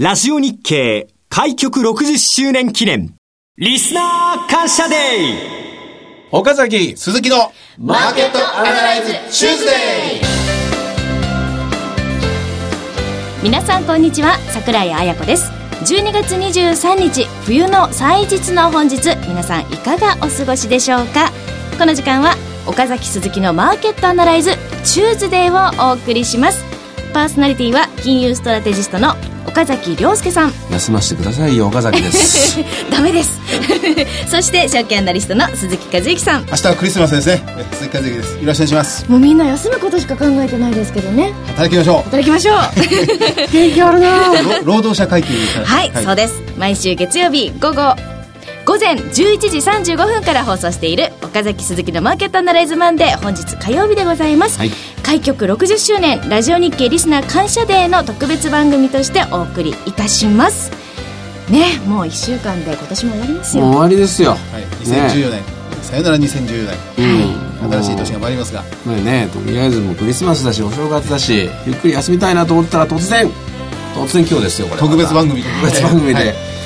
ラジオ日経開局60周年記念。リスナー感謝デー岡崎鈴木のマーケットアナライズチューズデー皆さんこんにちは。桜井彩子です。12月23日冬の祭日の本日。皆さんいかがお過ごしでしょうか。この時間は岡崎鈴木のマーケットアナライズチューズデーをお送りしますパーソナリティは金融ストラテジストの岡崎良介さん。休ませてくださいよ岡崎です。ダメです。そして証券アナリストの鈴木一之さん。明日はクリスマスですね。鈴木一之です。よろしくお願いします。もうみんな休むことしか考えてないですけどね。働きましょう。働きましょう。元気あるな労働者会計はい、はい、そうです。毎週月曜日午後午前11時35分から放送している岡崎鈴木のマーケットアナライズマンデー本日火曜日でございます、はい、開局60周年ラジオ日経リスナー感謝デーの特別番組としてお送りいたします。ねもう1週間で今年も終わりますよ。終わりですよ、はい、2014年、ね、さよなら2014年、うん、新しい年が参りますが。これねとりあえずもうクリスマスだしお正月だしゆっくり休みたいなと思ったら突然。突然今日ですよこれ。特別番組。特別番組で、はい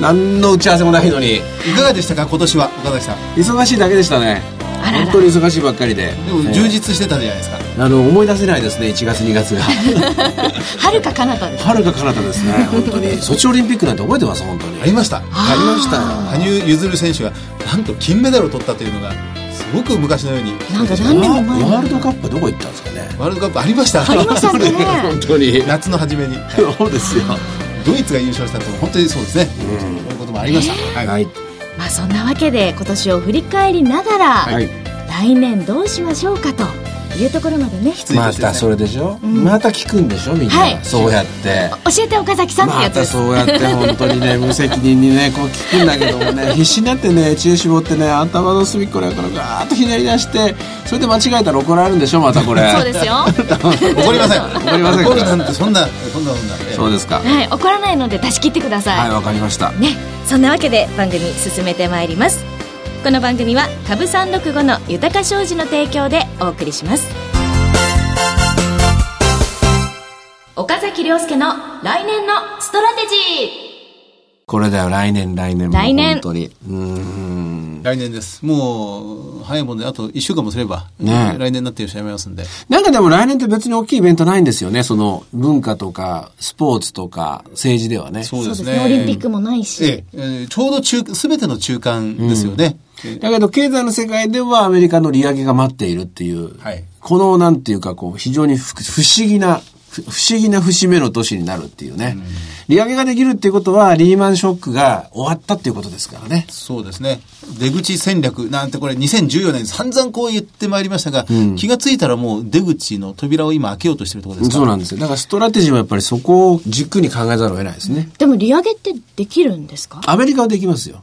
何の打ち合わせもないのに。いかがでしたか？今年は。岡崎さん。忙しいだけでしたね。本当に忙しいばっかりで。でも充実してたじゃないですか、あの思い出せないですね。1月2月が。遥か彼方です。遥か彼方ですね。本当に。ソチオリンピックなんて覚えてます？本当に。ありました。ありましたよ。羽生結弦選手がなんと金メダルを取ったというのがすごく昔のように。なんか何年も前ワールドカップどこ行ったんですかね。ワールドカップありました。ありましたね。本当に。夏の初めに。そうですよドイツが優勝したと本当にそうですね、うん、そういうこともありました、はい、まあそんなわけで今年を振り返りながら、はい、来年どうしましょうかというところまでねまたそれでしょ、うん、また聞くんでしょ？みんな、はい、そうやって。教えて岡崎さんってやつまたそうやって本当にね 無責任にねこう聞くんだけどもね 必死になってね知恵絞ってね頭の隅っこらからガーッとひねり出してそれで間違えたら怒られるんでしょ？またこれ。そうですよ。怒りません。怒りません。怒るなんてそんなそんなそんなそうですか。はい。怒らないので出し切ってください。はいわかりました。ね。そんなわけで番組進めてまいりますこの番組は株365の豊か商事の提供でお送りします。岡崎亮介の来年のストラテジー。これだよ。来年来年来年。本当に。うん。来年です。もう早いもんであと1週間もすれば、ね、来年になっていらっしゃいますんで。なんかでも来年って別に大きいイベントないんですよね。その文化とかスポーツとか政治ではね。そうですね。オリンピックもないし、ええ、ちょうど中全ての中間ですよね、だけど、経済の世界ではアメリカの利上げが待っているっていう、はい、この、なんていうか、こう、非常に不思議な、不思議な節目の年になるっていうね。利上げができるっていうことは、リーマンショックが終わったっていうことですからね。そうですね。出口戦略なんてこれ2014年散々こう言ってまいりましたが、うん、気がついたらもう出口の扉を今開けようとしてるところですかそうなんですよ。だからストラテジーはやっぱりそこを軸に考えざるを得ないですね。でも利上げってできるんですか？アメリカはできますよ。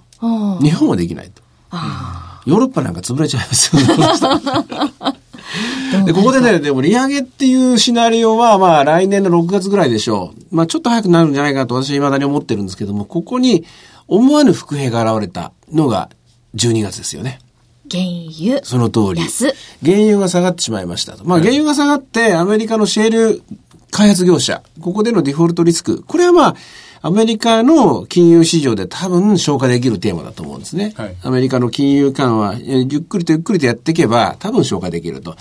日本はできないと。ヨーロッパなんか潰れちゃいますよ。で、ここでね、でも利上げっていうシナリオは、まあ来年の6月ぐらいでしょう。まあちょっと早くなるんじゃないかなと私は未だに思ってるんですけども、ここに思わぬ伏兵が現れたのが12月ですよね。原油。その通り。原油が下がってしまいましたと。まあ原油が下がって、アメリカのシェール開発業者、ここでのデフォルトリスク、これはまあ、アメリカの金融市場で多分消化できるテーマだと思うんですね。はい、アメリカの金融緩和、ゆっくりとゆっくりとやっていけば多分消化できると。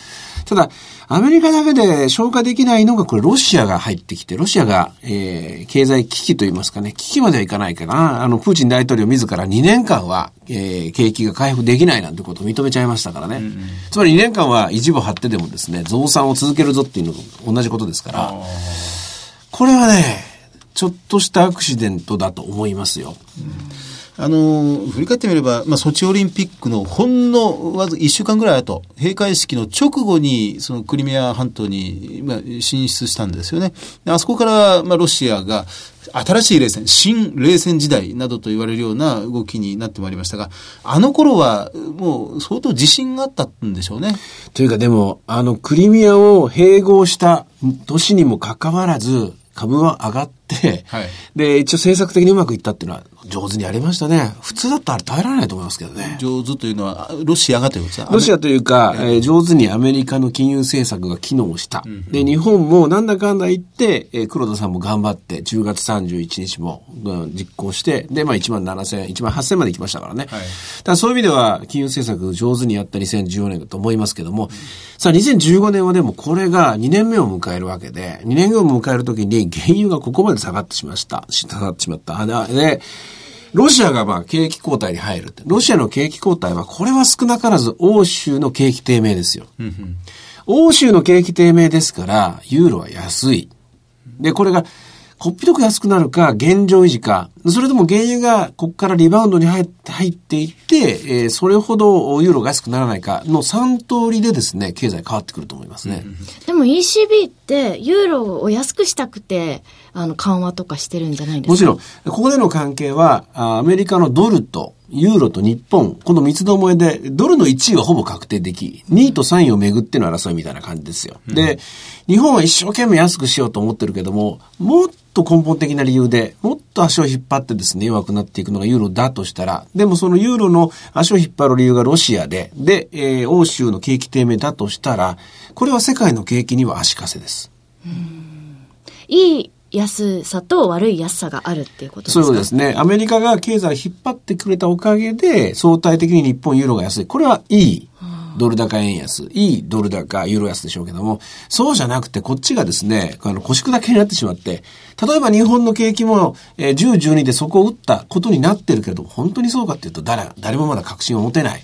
ただ、アメリカだけで消化できないのが、これロシアが入ってきて、ロシアが、えー、経済危機といいますかね、危機まではいかないかな。あの、プーチン大統領自ら2年間は、えー、景気が回復できないなんてことを認めちゃいましたからね。うんうん、つまり2年間は一部張ってでもですね、増産を続けるぞっていうのと同じことですから、これはね、ちょっとしたアクシデントだと思いますよ。あの、振り返ってみれば、まあ、ソチオリンピックのほんのわず1週間ぐらい後、閉会式の直後に、そのクリミア半島に、まあ、進出したんですよね。あそこから、まあ、ロシアが、新しい冷戦、新冷戦時代などと言われるような動きになってまいりましたが、あの頃はもう相当自信があったんでしょうね。というかでも、あのクリミアを併合した年にもかかわらず、株は上がってて、はい。で、一応政策的にうまくいったっていうのは上手にやりましたね。普通だったら耐えられないと思いますけどね。上手というのは、あロシアがということですか？ロシアというか、えー上手にアメリカの金融政策が機能した。で、日本もなんだかんだ言って、えー黒田さんも頑張って、10月31日も、うん実行して、で、まあ1万7000、1万8000まで行きましたからね。はいだそういう意味では、金融政策上手にやった2014年だと思いますけども、さあ2015年はでもこれが2年目を迎えるわけで、2年目を迎えるときに原油がここまで下がってしました。下がってしまった。あで、ロシアがまあ景気後退に入るって。ロシアの景気後退は、これは少なからず欧州の景気低迷ですよ。欧州の景気低迷ですから、ユーロは安い。で、これが、こっぴどく安くなるか、現状維持か、それとも原油がここからリバウンドに入って入っていって、えーそれほどユーロが安くならないか。の3通りでですね、経済変わってくると思いますね。でも ECB ってユーロを安くしたくて、あの、緩和とかしてるんじゃないんですか？もちろん、ここでの関係は、あアメリカのドルとユーロと日本、この三つどもえで、ドルの1位はほぼ確定でき、2位と3位をめぐっての争いみたいな感じですよ。で、日本は一生懸命安くしようと思ってるけども、もっと根本的な理由で、もっと足を引っ張ってですね、弱くなっていくのがユーロだとしたら、でもそのユーロの足を引っ張る理由がロシアで、で、えー欧州の景気低迷だとしたら、これは世界の景気には足かせです。いい安さと悪い安さがあるっていうことですか？そうですね。アメリカが経済を引っ張ってくれたおかげで、相対的に日本ユーロが安い。これはいい。ドル高円安。いいドル高ユーロ安でしょうけども、そうじゃなくてこっちがですね、あの腰砕けになってしまって、例えば日本の景気も、えー10、12で底を打ったことになってるけれども、本当にそうかっていうと誰、誰もまだ確信を持てない。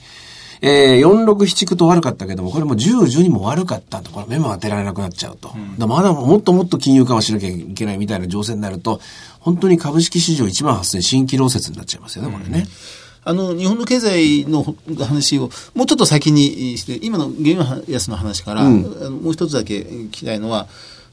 えー、4、6、7、9と悪かったけども、これも10、12も悪かったと、これ目も当てられなくなっちゃうと。だからまだもっともっと金融緩和しなきゃいけないみたいな情勢になると、本当に株式市場1万8000新規労説になっちゃいますよね、これね。あの、日本の経済の話をもうちょっと先にして、今の原油安の話から、あのもう一つだけ聞きたいのは、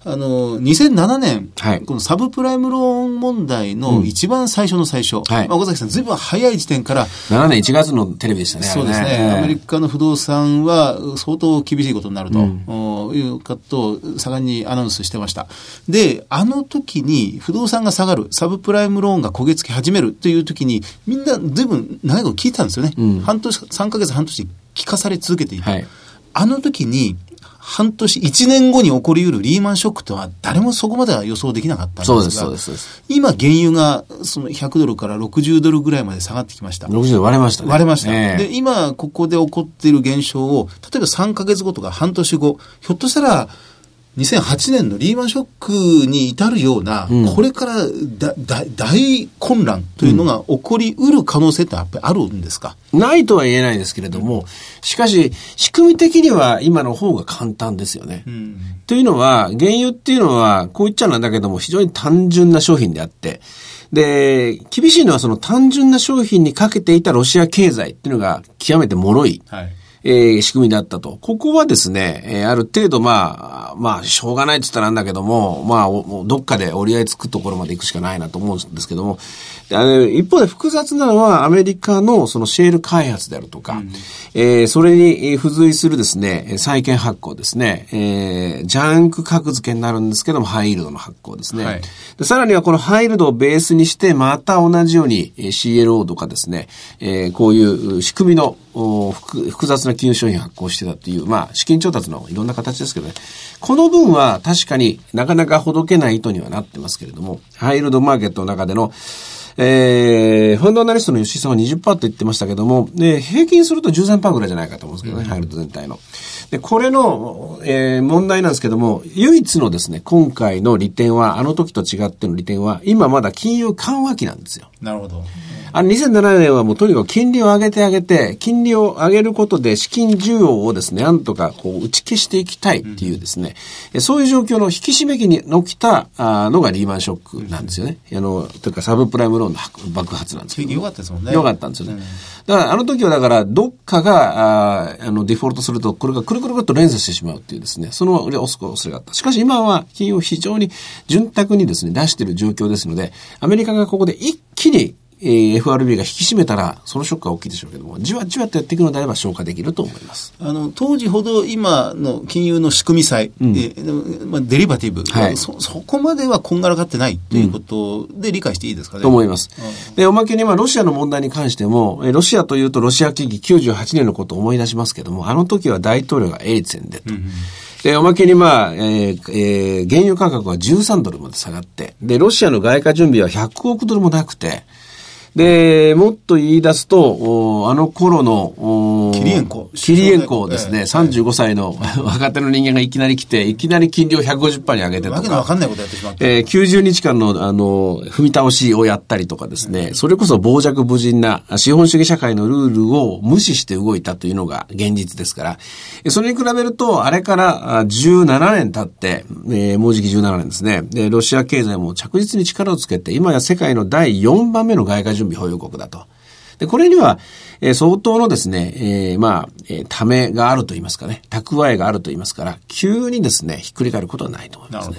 あの、2007年、はい。このサブプライムローン問題の一番最初の最初、はい。まあ岡崎さん、ずいぶん早い時点から、7年1月のテレビでしたね。そうですね、あれアメリカの不動産は相当厳しいことになると、おいうことを盛んにアナウンスしてました。で、あの時に不動産が下がる、サブプライムローンが焦げ付き始めるという時に、みんなずいぶん長いこと聞いてたんですよね。半年、3ヶ月半年聞かされ続けていた。はい。あの時に、半年、1年後に起こり得るリーマンショックとは誰もそこまでは予想できなかったんですが。そうですそうですです今、原油がその100ドルから60ドルぐらいまで下がってきました。60割れましたね。割れました。ええで、今、ここで起こっている現象を、例えば3ヶ月後とか半年後、ひょっとしたら、2008年のリーマンショックに至るような、これから大混乱というのが起こりうる可能性ってやっぱりあるんですか、ないとは言えないですけれども、しかし、仕組み的には今の方が簡単ですよね。というのは、原油っていうのは、こう言っちゃなんだけども、非常に単純な商品であって、で、厳しいのはその単純な商品にかけていたロシア経済っていうのが極めて脆い。はい。えー仕組みだったと。ここはですね、えーある程度まあ、まあ、しょうがないって言ったらなんだけども、まあ、どっかで折り合いつくところまで行くしかないなと思うんですけども、あの一方で複雑なのはアメリカのそのシェール開発であるとか、えーそれにえー付随するですね、えー債券発行ですね、えージャンク格付けになるんですけども、ハイイールドの発行ですね。はいでさらにはこのハイイールドをベースにして、また同じようにえー CLO とかですね、えーこういう仕組みのお複複雑な金融商品を発行してたっていう、まあ、資金調達のいろんな形ですけどね。この分は確かになかなかほどけない意図にはなってますけれども、ハイイールドマーケットの中での、えー、ファンドアナリストの吉井さんは20%と言ってましたけども、で、平均すると13%ぐらいじゃないかと思うんですけどね、ハイイールド全体の。で、これの、えー問題なんですけども、唯一のですね、今回の利点は、あの時と違っての利点は、今まだ金融緩和期なんですよ。なるほど。あの2007年はもうとにかく金利を上げて上げて、金利を上げることで資金需要をですね、なんとかこう打ち消していきたいっていうですね、えそういう状況の引き締め期に起きたあのがリーマンショックなんですよね。あの、というかサブプライムローンの爆発なんですけど景気良かったですもんね。良かったんですよね。だから、あの時はだから、どっかが、あーあの、デフォルトすると、これがくるくるくるっと連鎖してしまうっていうですね、その恐れがあった。しかし今は、金融を非常に潤沢にですね、出している状況ですので、アメリカがここで一気にえー、FRB が引き締めたら、そのショックは大きいでしょうけども、じわじわとやっていくのであれば消化できると思います。あの、当時ほど今の金融の仕組み債、うん、えー、まあ、デリバティブ、はい、そ、そこまではこんがらがってないということで理解していいですかね？と思います。で、おまけに、まあ、ロシアの問題に関しても、ロシアというとロシア危機98年のことを思い出しますけども、あの時は大統領がエリツェンでと。うんで、おまけにまあ、えーえー、原油価格は13ドルまで下がって、で、ロシアの外貨準備は100億ドルもなくて、で、もっと言い出すと、あの頃の、キリエンコ。キリエンコですね、ええ、35歳の 若手の人間がいきなり来て、いきなり金利を150%に上げてとか。わけのわかんないことやってしまった。えー、90日間の、あの、踏み倒しをやったりとかですね、それこそ傍若無人な資本主義社会のルールを無視して動いたというのが現実ですから、それに比べると、あれから17年経って、えー、もうじき17年ですね。で、ロシア経済も着実に力をつけて、今や世界の第4番目の外貨準備保有国だと。で、これには、えー、相当のですね、えー、まあ、えー、ためがあると言いますかね、蓄えがあると言いますから、急にですね、ひっくり返ることはないと思いますね。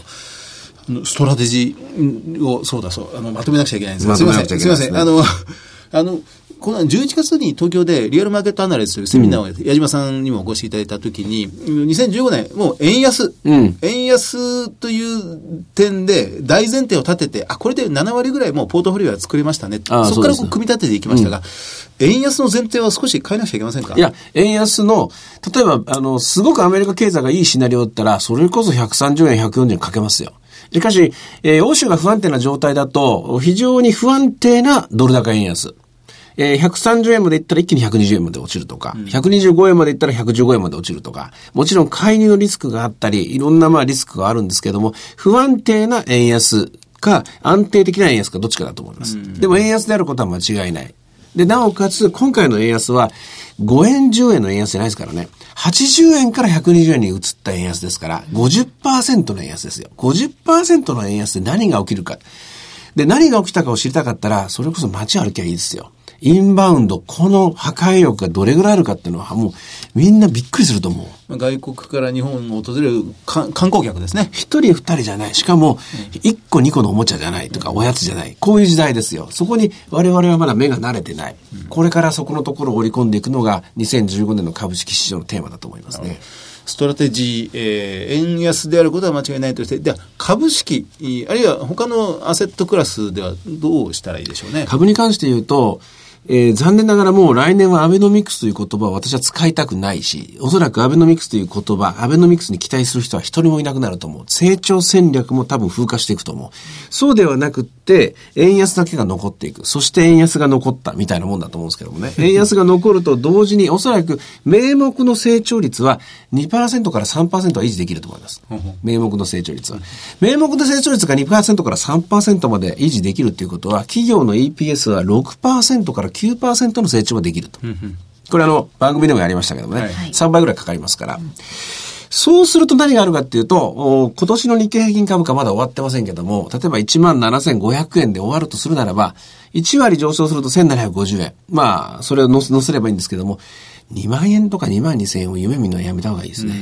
ストラテジーを、そうだそう、あの、まとめなくちゃいけないんですすみません、すみません。あの、あの、この11月に東京でリアルマーケットアナリスというセミナーを、矢島さんにもお越しいただいたときに、2015年、もう円安、うん、円安という点で大前提を立てて、あ、これで7割ぐらいもうポートフォリオは作れましたね。そこからこう組み立てていきましたが、うん、円安の前提は少し変えなくちゃいけませんか？いや、円安の、例えば、あの、すごくアメリカ経済がいいシナリオだったら、それこそ130円、140円かけますよ。しかし、えー、欧州が不安定な状態だと、非常に不安定なドル高円安。えー、130円までいったら一気に120円まで落ちるとか、うん、125円までいったら115円まで落ちるとか、もちろん介入のリスクがあったり、いろんなまあリスクがあるんですけども、不安定な円安か、安定的な円安かどっちかだと思います。うん、でも円安であることは間違いない。で、なおかつ、今回の円安は、5円10円の円安じゃないですからね。80円から120円に移った円安ですから、50%の円安ですよ。50%の円安で何が起きるか。で、何が起きたかを知りたかったら、それこそ街歩きゃいいですよ。インバウンド、この破壊力がどれぐらいあるかっていうのは、もうみんなびっくりすると思う。外国から日本を訪れる観光客ですね。一人二人じゃない。しかも、一個二個のおもちゃじゃないとか、おやつじゃない。こういう時代ですよ。そこに我々はまだ目が慣れてない。これからそこのところを織り込んでいくのが、2015年の株式市場のテーマだと思いますね。ストラテジー、えー、円安であることは間違いないとして、では株式、あるいは他のアセットクラスではどうしたらいいでしょうね。株に関して言うと、えー、残念ながらもう来年はアベノミクスという言葉を私は使いたくないし、おそらくアベノミクスという言葉、アベノミクスに期待する人は一人もいなくなると思う。成長戦略も多分風化していくと思う。そうではなくって、円安だけが残っていく。そして円安が残ったみたいなもんだと思うんですけどもね。円安が残ると同時に、おそらく名目の成長率は2%から3%は維持できると思います。名目の成長率は。名目の成長率が2%から3%まで維持できるということは、企業の EPS は6%から9%の成長ができると。これあの、番組でもやりましたけどもね、はい、3倍ぐらいかかりますから。そうすると何があるかっていうと、今年の日経平均株価まだ終わってませんけども、例えば17,500円で終わるとするならば、1割上昇すると1750円。まあ、それを乗せればいいんですけども、2万円とか2万2000円を夢見るのはやめた方がいいですね。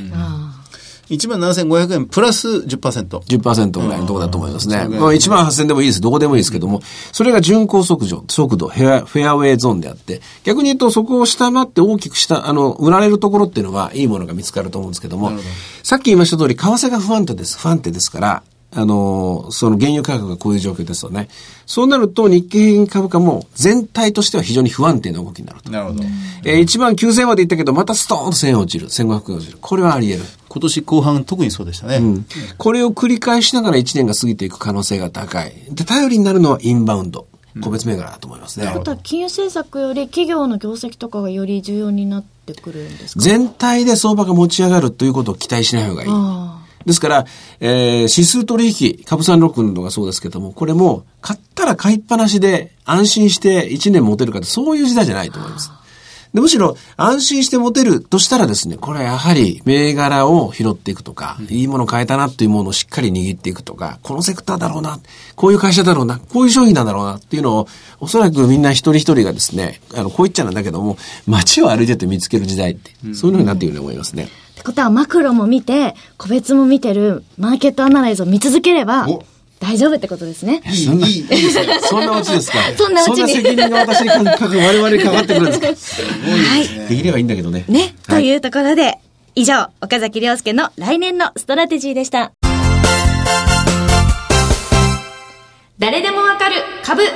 1万7500円プラス10%。10%ぐらいのところだと思いますね。まあ、1万8000でもいいです。どこでもいいですけども、それが巡航速度、速度、フェア、フェアウェイゾーンであって、逆に言うとそこを下回って大きくしたあの、売られるところっていうのはいいものが見つかると思うんですけども、どさっき言いました通り、為替が不安定です。不安定ですから、あの、その原油価格がこういう状況ですよね。そうなると日経平均株価も全体としては非常に不安定な動きになると。なるほど。えー、1万9000までいったけど、またストーンと1000円落ちる。1500円落ちる。これはあり得る。今年後半特にそうでしたね。うん。これを繰り返しながら1年が過ぎていく可能性が高い。で、頼りになるのはインバウンド。個別銘柄だと思いますね。あとは金融政策より企業の業績とかがより重要になってくるんですか？全体で相場が持ち上がるということを期待しない方がいい。ですから、えー、指数取引、株三六のがそうですけども、これも、買ったら買いっぱなしで安心して1年持てるかって、そういう時代じゃないと思います。でむしろ安心して持てるとしたらですね、これはやはり銘柄を拾っていくとか、いいもの買えたなっていうものをしっかり握っていくとか、このセクターだろうな、こういう会社だろうな、こういう商品なんだろうなっていうのを、おそらくみんな一人一人がですね、あの、こう言っちゃなんだけども、街を歩いてて見つける時代って、そういうのになっているように思いますね。ってことはマクロも見て、個別も見てるマーケットアナライズを見続ければ、大丈夫ってことですね。いい、いい、いいですね。そんなオチですか？そんなオチにそんな責任が私にかかく、我々にかかってくるんですかはい。できればいいんだけどね。ね、とはいいうところで、以上、岡崎亮介の来年のストラテジーでした。誰でもわかる株365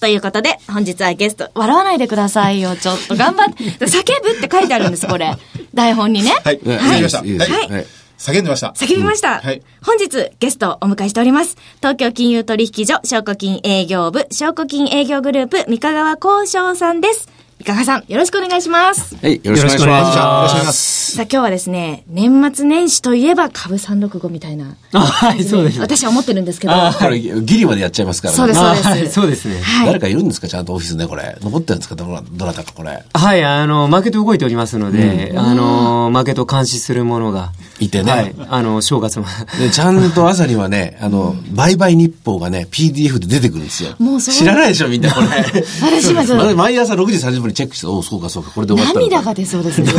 ということで、本日はゲスト、笑わないでくださいよ、ちょっと頑張って。叫ぶって書いてあるんです、これ。台本にね。はい。ねわかりました。いいですいはいはい。叫んでました。叫びました。はい本日ゲストをお迎えしております。東京金融取引所証拠金営業部証拠金営業グループ三河川交渉さんです。三河さん、よろしくお願いします。はい、よろしくお願いします。よろしくお願いします。さあ今日はですね、年末年始といえば株365みたいな。あ、はい、そうです。私は思ってるんですけど。あこれ、ギリまでやっちゃいますからね。そうです、そうあです。はい、そうですね。はい。誰かいるんですかちゃんとオフィスね、これ。残ってるんですかどなどなたか、これ。はい、あの、マーケット動いておりますので、あの、マーケットを監視するものが。いてねはい、あの、正月も。で、ちゃんと朝にはね、あの、売買日報がね、PDF で出てくるんですよ。もうそう知らないでしょ、みんな、これ。私今ちょっと毎朝6時30分にチェックして、おうそうかそうか、これで終わった涙が出そうですね。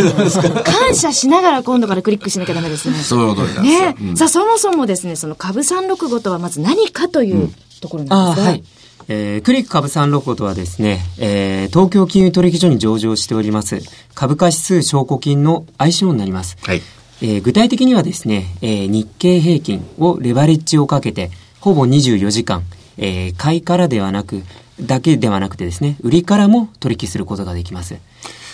感謝しながら今度からクリックしなきゃダメですね。そういうことになるんですよね、さあそもそもですね、その株365とはまず何かというところなんですが。あはい。えークリック株三六とはですね、えー東京金融取引所に上場しております、株価指数証拠金の愛称になります。はい。えー具体的にはですね、えー日経平均をレバレッジをかけて、ほぼ24時間、えー買いからではなく、だけではなくてですね、売りからも取引することができます。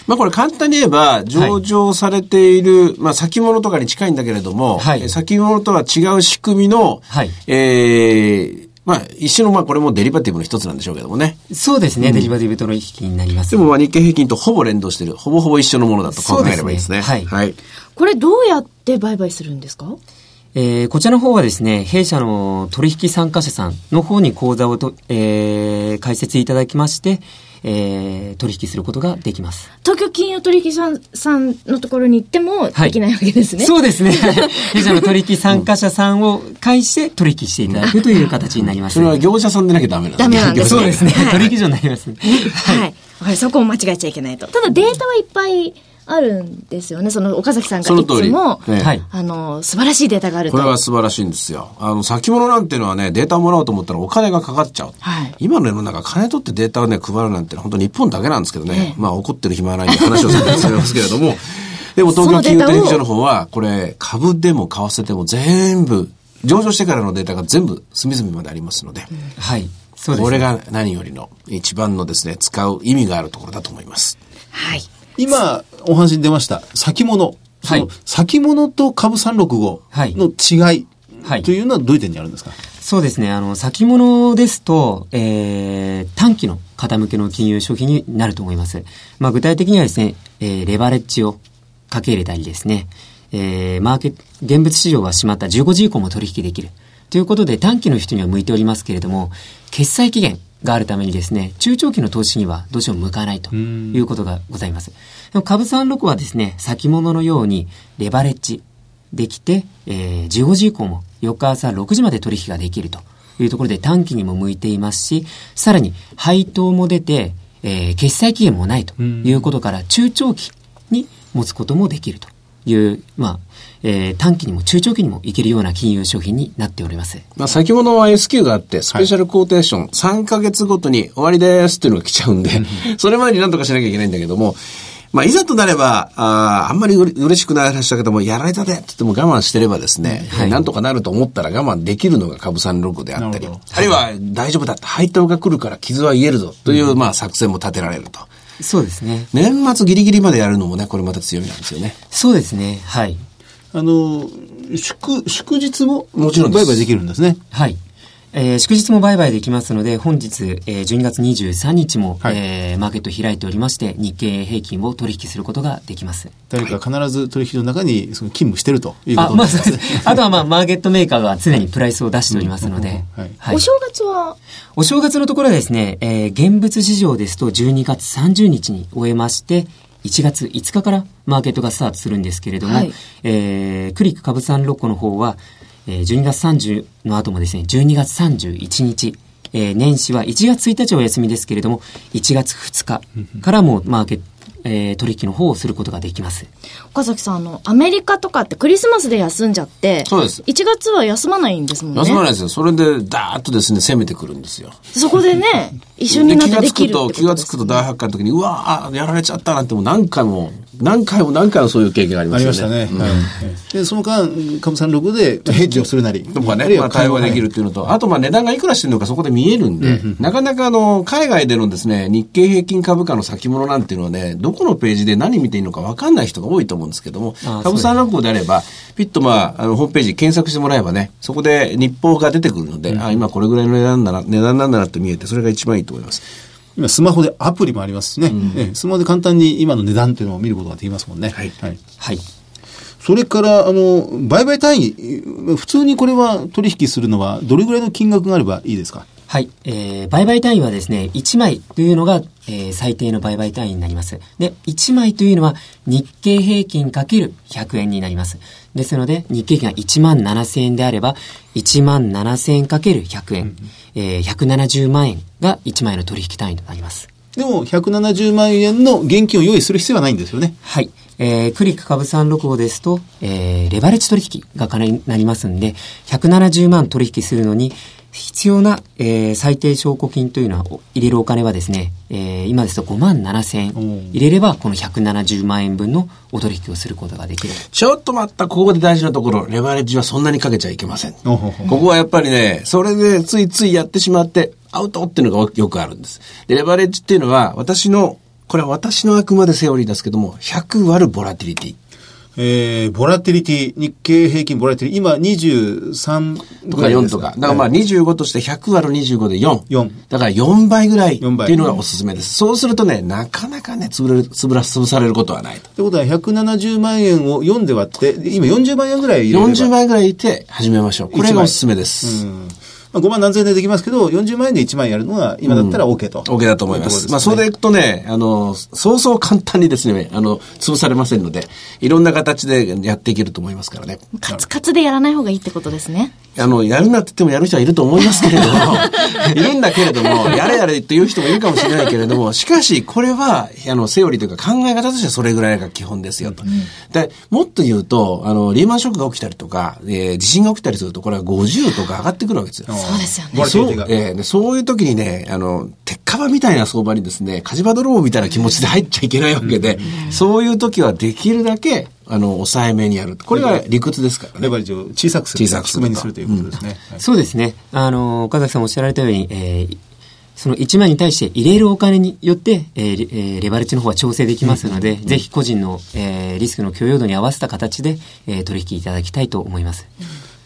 まあこれ簡単に言えば、上場されている、まあ先物とかに近いんだけれども、はいえー先物とは違う仕組みの、はいえーまあ一種のまあこれもデリバティブの一つなんでしょうけどもね。そうですね、デリバティブ取引になります。でもまあ日経平均とほぼ連動している、ほぼほぼ一緒のものだと考えればいいですね。すねはいはい。これどうやって売買するんですか？えーこちらの方はですね、弊社の取引参加者さんの方に口座をと、えー開設いただきまして、えー取引することができます。東京金融取引さんさんのところに行ってもはいできないわけですね。そうですね。弊社の取引参加者さんを介して取引していただくという形になります。それは業者さんでなきゃダメなんですダメなんですそうですね。は い取引所になります。はい。わかるそこを間違えちゃいけないと。ただデータはいっぱいあるんですよね。その岡崎さんがいその通りつも、ねはいあの、素晴らしいデータがあると。これは素晴らしいんですよ。あの、先物なんていうのはね、データをもらおうと思ったらお金がかかっちゃう。はい今の世の中、金取ってデータをね、配るなんて本当日本だけなんですけどね。まあ、怒ってる暇はないんで話をさせてしまいますけれども。でも東京金融取引所の方は、これ、株でも為替でも全部、上場してからのデータが全部隅々までありますので、はい。そうです、ね。これが何よりの一番のですね、使う意味があるところだと思います。はい。今、お話に出ました、先物。そ先物と株365はいの違いというのはどういう点にあるんですか、そうですね。あの、先物ですと、えー、短期の方向けの金融商品になると思います。まあ、具体的にはですね、えー、レバレッジをかけ入れたりですね、えー、マーケット、現物市場が閉まった15時以降も取引できる。ということで、短期の人には向いておりますけれども、決済期限があるためにですね、中長期の投資にはどうしても向かないということがございます。株36はですね、先物のようにレバレッジ、できて、えー、15時以降も翌朝6時まで取引ができるというところで短期にも向いていますし、さらに配当も出て、えー、決済期限もないということから中長期に持つこともできるという、まあ、えー、短期にも中長期にもいけるような金融商品になっております。まあ、先物は S q があって、スペシャルコーテーション、3ヶ月ごとに終わりですっていうのが来ちゃうんで、それまでに何とかしなきゃいけないんだけども、まあ、いざとなれば、あーあんまりうれ嬉しくない話だけども、やられたでって言っても我慢してればですね、はいなんとかなると思ったら我慢できるのが株三六であったりあるいは大丈夫だって配当が来るから傷は癒えるぞという、まあ、作戦も立てられると。そうですね。年末ギリギリまでやるのもね、これまた強みなんですよね。そうですね。はい。あの、祝、祝日ももちろんです売買できるんですね。はい。えー祝日も売買できますので、本日、えー12月23日も、はいえーマーケット開いておりまして、日経平均を取引することができます。誰か必ず取引所の中にその勤務してるというこあ、とまあ、ですね。あとはまあ、マーケットメーカーが常にプライスを出しておりますので、はいはいお正月は、お正月のところはですね、えー現物市場ですと12月30日に終えまして、1月5日からマーケットがスタートするんですけれども、はいえークリック株三六個の方は、えー12月30の後もですね、12月31日、えー年始は1月1日お休みですけれども、1月2日からもうマーケット、えー、取引の方をすることができます。岡崎さん、あの、アメリカとかってクリスマスで休んじゃって、そうです1月は休まないんですもんね。休まないですよ。それで、ダーッとですね、攻めてくるんですよ。そこでね、一緒になってできる気がつくと、気がつくと大発会の時に、うわーやられちゃったなんてもう何回も、何回も何回もそういう経験がありまあしたね。りましたね。はいで、その間、株三六でヘッジをするなり。とかね、まあ、対応ができるっていうのと、あとまあ値段がいくらしてるのかそこで見えるんで、なかなかあの、海外でのですね、日経平均株価の先物なんていうのはね、どこのページで何見ていいのか分かんない人が多いと思うんですけどもああ、株三六号であれば、ピッとまあ、あの、ホームページ検索してもらえばね、そこで日報が出てくるので、あ、今これぐらいの値段だな、値段なんだなって見えて、それが一番いいと思います。今、スマホでアプリもありますしね。ええスマホで簡単に今の値段っていうのを見ることができますもんね。はいはい。それから、あの、売買単位、普通にこれは取引するのは、どれぐらいの金額があればいいですか？はい。えー、売買単位はですね、1枚というのが、えー、最低の売買単位になります。で、1枚というのは日経平均かける100円になります。ですので、日経平均が1万7000円であれば、1万7000円かける100円、えー、170万円が1枚の取引単位となります。でも、170万円の現金を用意する必要はないんですよね。はい。えー、クリック株365ですと、えー、レバレッジ取引が可能になりますんで、170万取引するのに、必要な、えー、最低証拠金というのは、お入れるお金はですね、えー、今ですと5万7千お円入れれば、この170万円分のお取引をすることができる。ちょっと待った、ここで大事なところ、レバレッジはそんなにかけちゃいけません。おほほここはやっぱりね、それでついついやってしまって、アウトっていうのがよくあるんです。で、レバレッジっていうのは、私の、これは私のあくまでセオリーですけども、100割るボラティリティ。えー、ボラティリティ、日経平均ボラティリティ、今23とか4とか。だからまあはい25として100割る25で4。4だから4倍ぐらいって4倍いうのがおすすめです。そうするとね、なかなかね、潰れる、潰ら、潰されることはないと。ってことは170万円を4で割って、で今40万円ぐらい入れれば40万円ぐらいいて始めましょう。これがおすすめです。うんまあ、5万何千円でできますけど、40万円で1万円やるのが今だったら OK と。OK だと思います。とうまあ、それでいくとね、あの、そうそう簡単にですね、あの、潰されませんので、いろんな形でやっていけると思いますからね。カツカツでやらない方がいいってことですね。あの、やるなって言ってもやる人はいると思いますけれども、いるんだけれども、やれやれっていう人もいるかもしれないけれども、しかし、これは、あの、セオリーというか考え方としてはそれぐらいが基本ですよと。で、もっと言うと、あの、リーマンショックが起きたりとか、えー地震が起きたりすると、これは50とか上がってくるわけですよ。そうですよね。そう、ええでそういう時にね、あの、鉄火みたいな相場にですね、火事場泥棒みたいな気持ちで入っちゃいけないわけで、そういう時はできるだけ、あの、抑えめにやる。これが理屈ですからね。レバレッジを小さくする。小さくするめにするということですね。はいそうですね。あの、岡崎さんおっしゃられたように、えーその1万に対して入れるお金によって、えーレえーレバレッジの方は調整できますので、ぜひ個人の、えーリスクの許容度に合わせた形で、えー取引いただきたいと思います。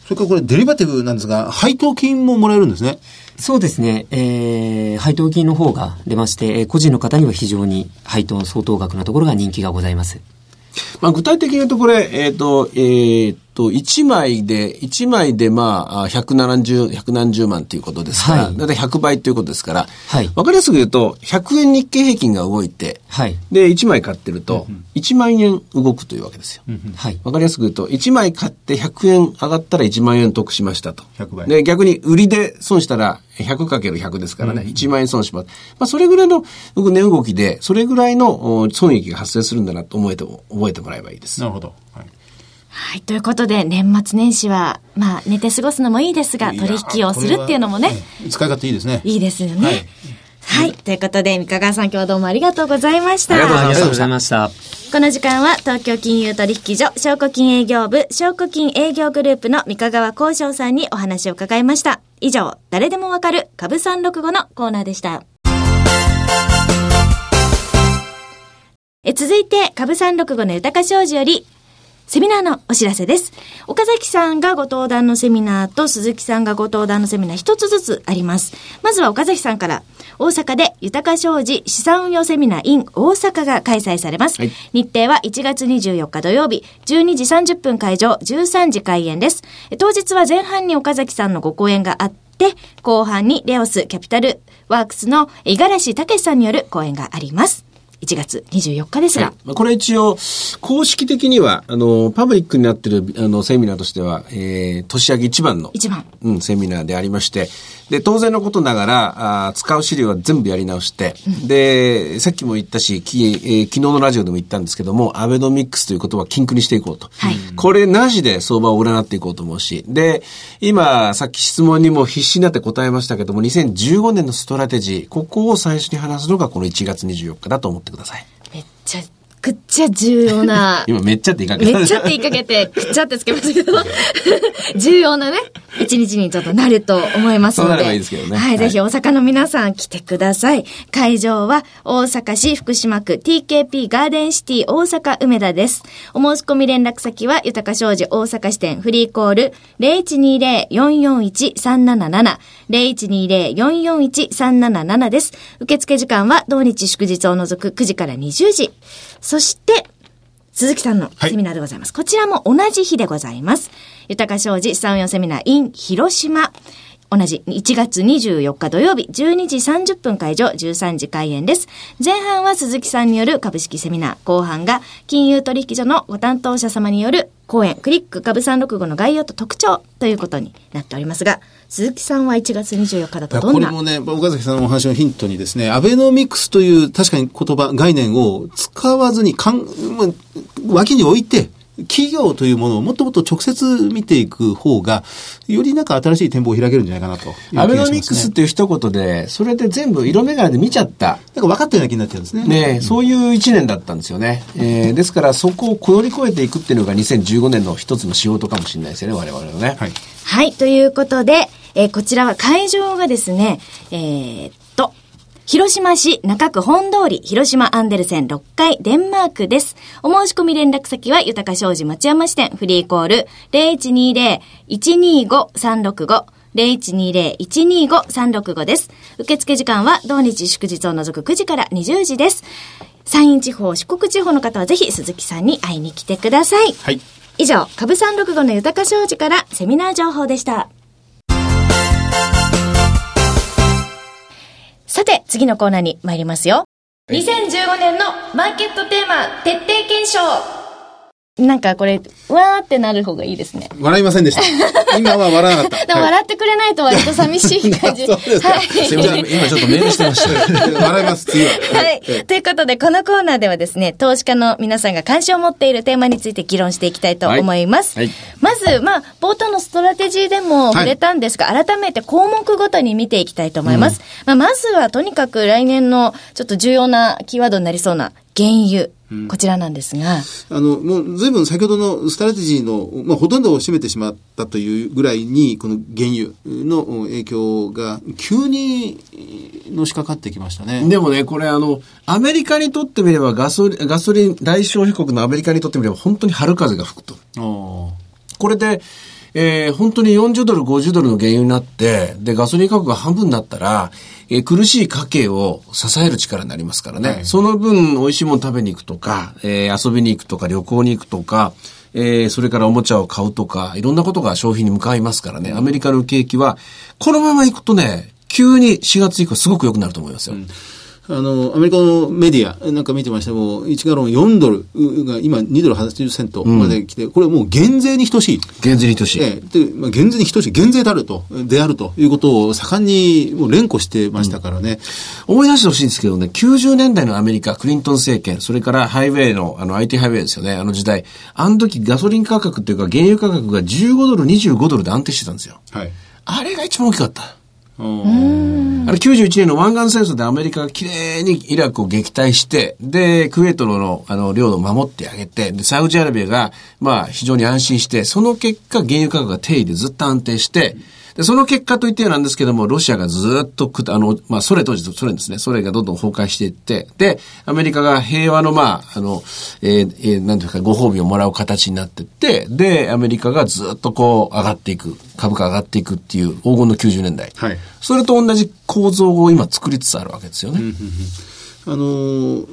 それからこれデリバティブなんですが、配当金ももらえるんですね。そうですね、えー配当金の方が出まして、えー個人の方には非常に配当相当額なところが人気がございます。まあ、具体的に言うとこれ、えっ、と、えっ、と、1枚で、1枚でまあ、あ170、1何十万ということですから、はいだいたい100倍ということですから、はいわかりやすく言うと、100円日経平均が動いて、はい。で、1枚買ってると、1万円動くというわけですよ。はい。わかりやすく言うと、1枚買って100円上がったら1万円得しましたと。100倍で、逆に売りで損したら 100×100 ですからね、1万円損します。まあ、それぐらいの値動きで、それぐらいのお損益が発生するんだなと思えて、覚えてもらえばいいです。なるほど。はいはい。ということで、年末年始は、まあ、寝て過ごすのもいいですが、取引をするっていうのもね、ええ使い勝手いいですね。いいですよね。ははいい。ということで、三河川さん今日はどうもありがとうございました。ありがとうございました。この時間は東京金融取引所証拠金営業部証拠金営業グループの三河川幸翔さんにお話を伺いました。以上、誰でもわかる株365のコーナーでした。え続いて、株365の豊か商事より、セミナーのお知らせです。岡崎さんがご登壇のセミナーと鈴木さんがご登壇のセミナー一つずつあります。まずは岡崎さんから、大阪で豊か商事資産運用セミナー in 大阪が開催されます。はい日程は1月24日土曜日、12時30分会場、13時開演です。え当日は前半に岡崎さんのご講演があって、後半にレオスキャピタルワークスの五十嵐武さんによる講演があります。1月24日ですが。これ一応、公式的には、あの、パブリックになってる、あの、セミナーとしては、えー、年明け一番の、一番。うん、セミナーでありまして、で、当然のことながら、あ使う資料は全部やり直して、うん、で、さっきも言ったし、きえー、昨日のラジオでも言ったんですけども、アベノミックスという言葉を禁句にしていこうと。はい、これなしで相場を占っていこうと思うし、で、今、さっき質問にも必死になって答えましたけども、2015年のストラテジー、ここを最初に話すのがこの1月24日だと思ってください。めっちゃくっちゃ重要な。今めっちゃって言いかけて。めっちゃって言いかけて、くっちゃってつけましたけど、重要なね、一日にちょっとなると思いますので。そうなればいいですけどね。はい、ぜひ大阪の皆さん来てください。会場は大阪市福島区 TKP ガーデンシティ大阪梅田です。お申し込み連絡先は豊か商事大阪支店フリーコール0120-441-377 0120-441-377です。受付時間は同日祝日を除く9時から20時。そして、鈴木さんのセミナーでございます。はい、こちらも同じ日でございます。豊か商事資産運用セミナー in 広島。同じ1月24日土曜日12時30分会場13時開演です。前半は鈴木さんによる株式セミナー、後半が金融取引所のご担当者様による講演、クリック株365の概要と特徴ということになっておりますが、鈴木さんは1月24日だとどんな？これもね、岡崎さんのお話のヒントにですね、アベノミクスという確かに言葉、概念を使わずにかん、脇に置いて、企業というものをもっともっと直接見ていく方が、よりなんか新しい展望を開けるんじゃないかなと、ね、アベノミクスっていう一言で、それで全部色眼鏡で見ちゃった。なんか分かったような気になっちゃうんですね。ね、うん、そういう一年だったんですよね。えー、ですからそこを乗り越えていくっていうのが2015年の一つの仕事かもしれないですよね、我々のね。はい。はい、ということで、えー、こちらは会場がですね、えー、広島市中区本通り広島アンデルセン6階デンマークです。お申し込み連絡先は豊か商事町山支店フリーコール0120-125-365 0120-125-365です。受付時間は同日祝日を除く9時から20時です。山陰地方、四国地方の方はぜひ鈴木さんに会いに来てください。はい。以上、株365の豊か商事からセミナー情報でした。さて、次のコーナーに参りますよ。2015年のマーケットテーマ徹底検証なんかこれ、わーってなる方がいいですね。笑いませんでした。今は笑わなかった。でも笑ってくれないと割と寂しい感じ。そうですか。はい、すいません、今ちょっとメールしてました。笑います、次は。はい。ということで、このコーナーではですね、投資家の皆さんが関心を持っているテーマについて議論していきたいと思います。はい。はい、まず、まあ、冒頭のストラテジーでも触れたんですが、はい、改めて項目ごとに見ていきたいと思います。うん、まあ、まずはとにかく来年のちょっと重要なキーワードになりそうな原油。こちらなんですが。あの、もう随分先ほどのストラテジーの、まあ、ほとんどを占めてしまったというぐらいに、この原油の影響が急にのしかかってきましたね。でもね、これあの、アメリカにとってみればガソリン、ガソリン大消費国のアメリカにとってみれば本当に春風が吹くと。これで、えー、本当に40ドル、50ドルの原油になって、で、ガソリン価格が半分になったら、えー、苦しい家計を支える力になりますからね。はい、その分、美味しいもの食べに行くとか、えー、遊びに行くとか、旅行に行くとか、えー、それからおもちゃを買うとか、いろんなことが消費に向かいますからね。アメリカの景気は、このまま行くとね、急に4月以降すごく良くなると思いますよ。うんあの、アメリカのメディアなんか見てましても、1ガロン4ドルが今2ドル80セントまで来て、うん、これもう減税に等しい。減税に等しい。ええ、で、まあ、減税に等しい。減税であると、であるということを盛んにもう連呼してましたからね。うん、思い出してほしいんですけどね、90年代のアメリカ、クリントン政権、それからハイウェイの、あの IT ハイウェイですよね、あの時代。あの時ガソリン価格っていうか原油価格が15ドル、25ドルで安定してたんですよ。はい。あれが一番大きかった。あれ91年の湾岸戦争でアメリカがきれいにイラクを撃退して、で、クウェートのあの領土を守ってあげて、で、サウジアラビアが、まあ、非常に安心して、その結果、原油価格が低位でずっと安定して、で、その結果といってはなんですけども、ロシアがずっとく、あの、まあ、ソ連当時ソ連ですね。ソ連がどんどん崩壊していって、で、アメリカが平和の、まあ、あの、えー、えー、なんていうか、ご褒美をもらう形になっていって、で、アメリカがずっとこう、上がっていく、株価上がっていくっていう黄金の90年代。はい。それと同じ構造を今作りつつあるわけですよね。あの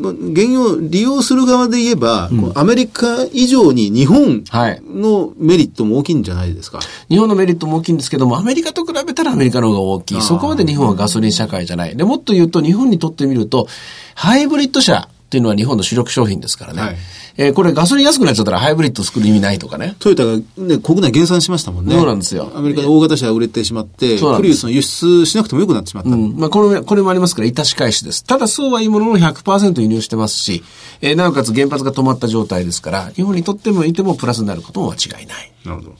まあ原油を利用する側で言えば、こうアメリカ以上に日本はいのメリットも大きいんじゃないですか？日本のメリットも大きいんですけども、アメリカと比べたらアメリカの方が大きい。そこまで日本はガソリン社会じゃない。で、もっと言うと日本にとってみると、ハイブリッド車っていうのは日本の主力商品ですからね。はいえーこれガソリン安くなっちゃったらハイブリッド作る意味ないとかね。トヨタが、ね、国内減産しましたもんね。そうなんですよアメリカの大型車が売れてしまって、プリウスの輸出しなくてもよくなってしまった。うん。まあ、これ、これもありますから、致し返しです。ただ、そうはいいものの100%輸入してますし、えーなおかつ原発が止まった状態ですから、日本にとってもいてもプラスになることも間違いない。なるほど。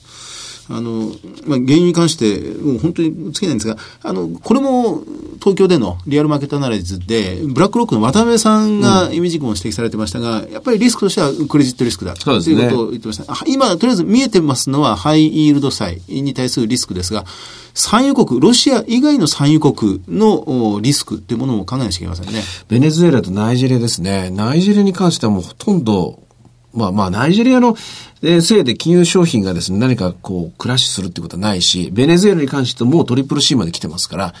あの、まあ、原油に関して、もう本当に尽きないんですが、あの、これも東京でのリアルマーケットアナライズで、ブラックロックの渡辺さんが意味軸も指摘されてましたが、やっぱりリスクとしてはクレジットリスクだということを言ってました。あ今、とりあえず見えてますのはハイイールド債に対するリスクですが、産油国、ロシア以外の産油国のおリスクというものも考えなきゃいけませんね。ベネズエラとナイジェリアですね。ナイジェリアに関してはもうほとんど、まあまあ、ナイジェリアのえーせいで金融商品がですね、何かこう、クラッシュするってことはないし、ベネズエラに関してもうトリプル C まで来てますから、ま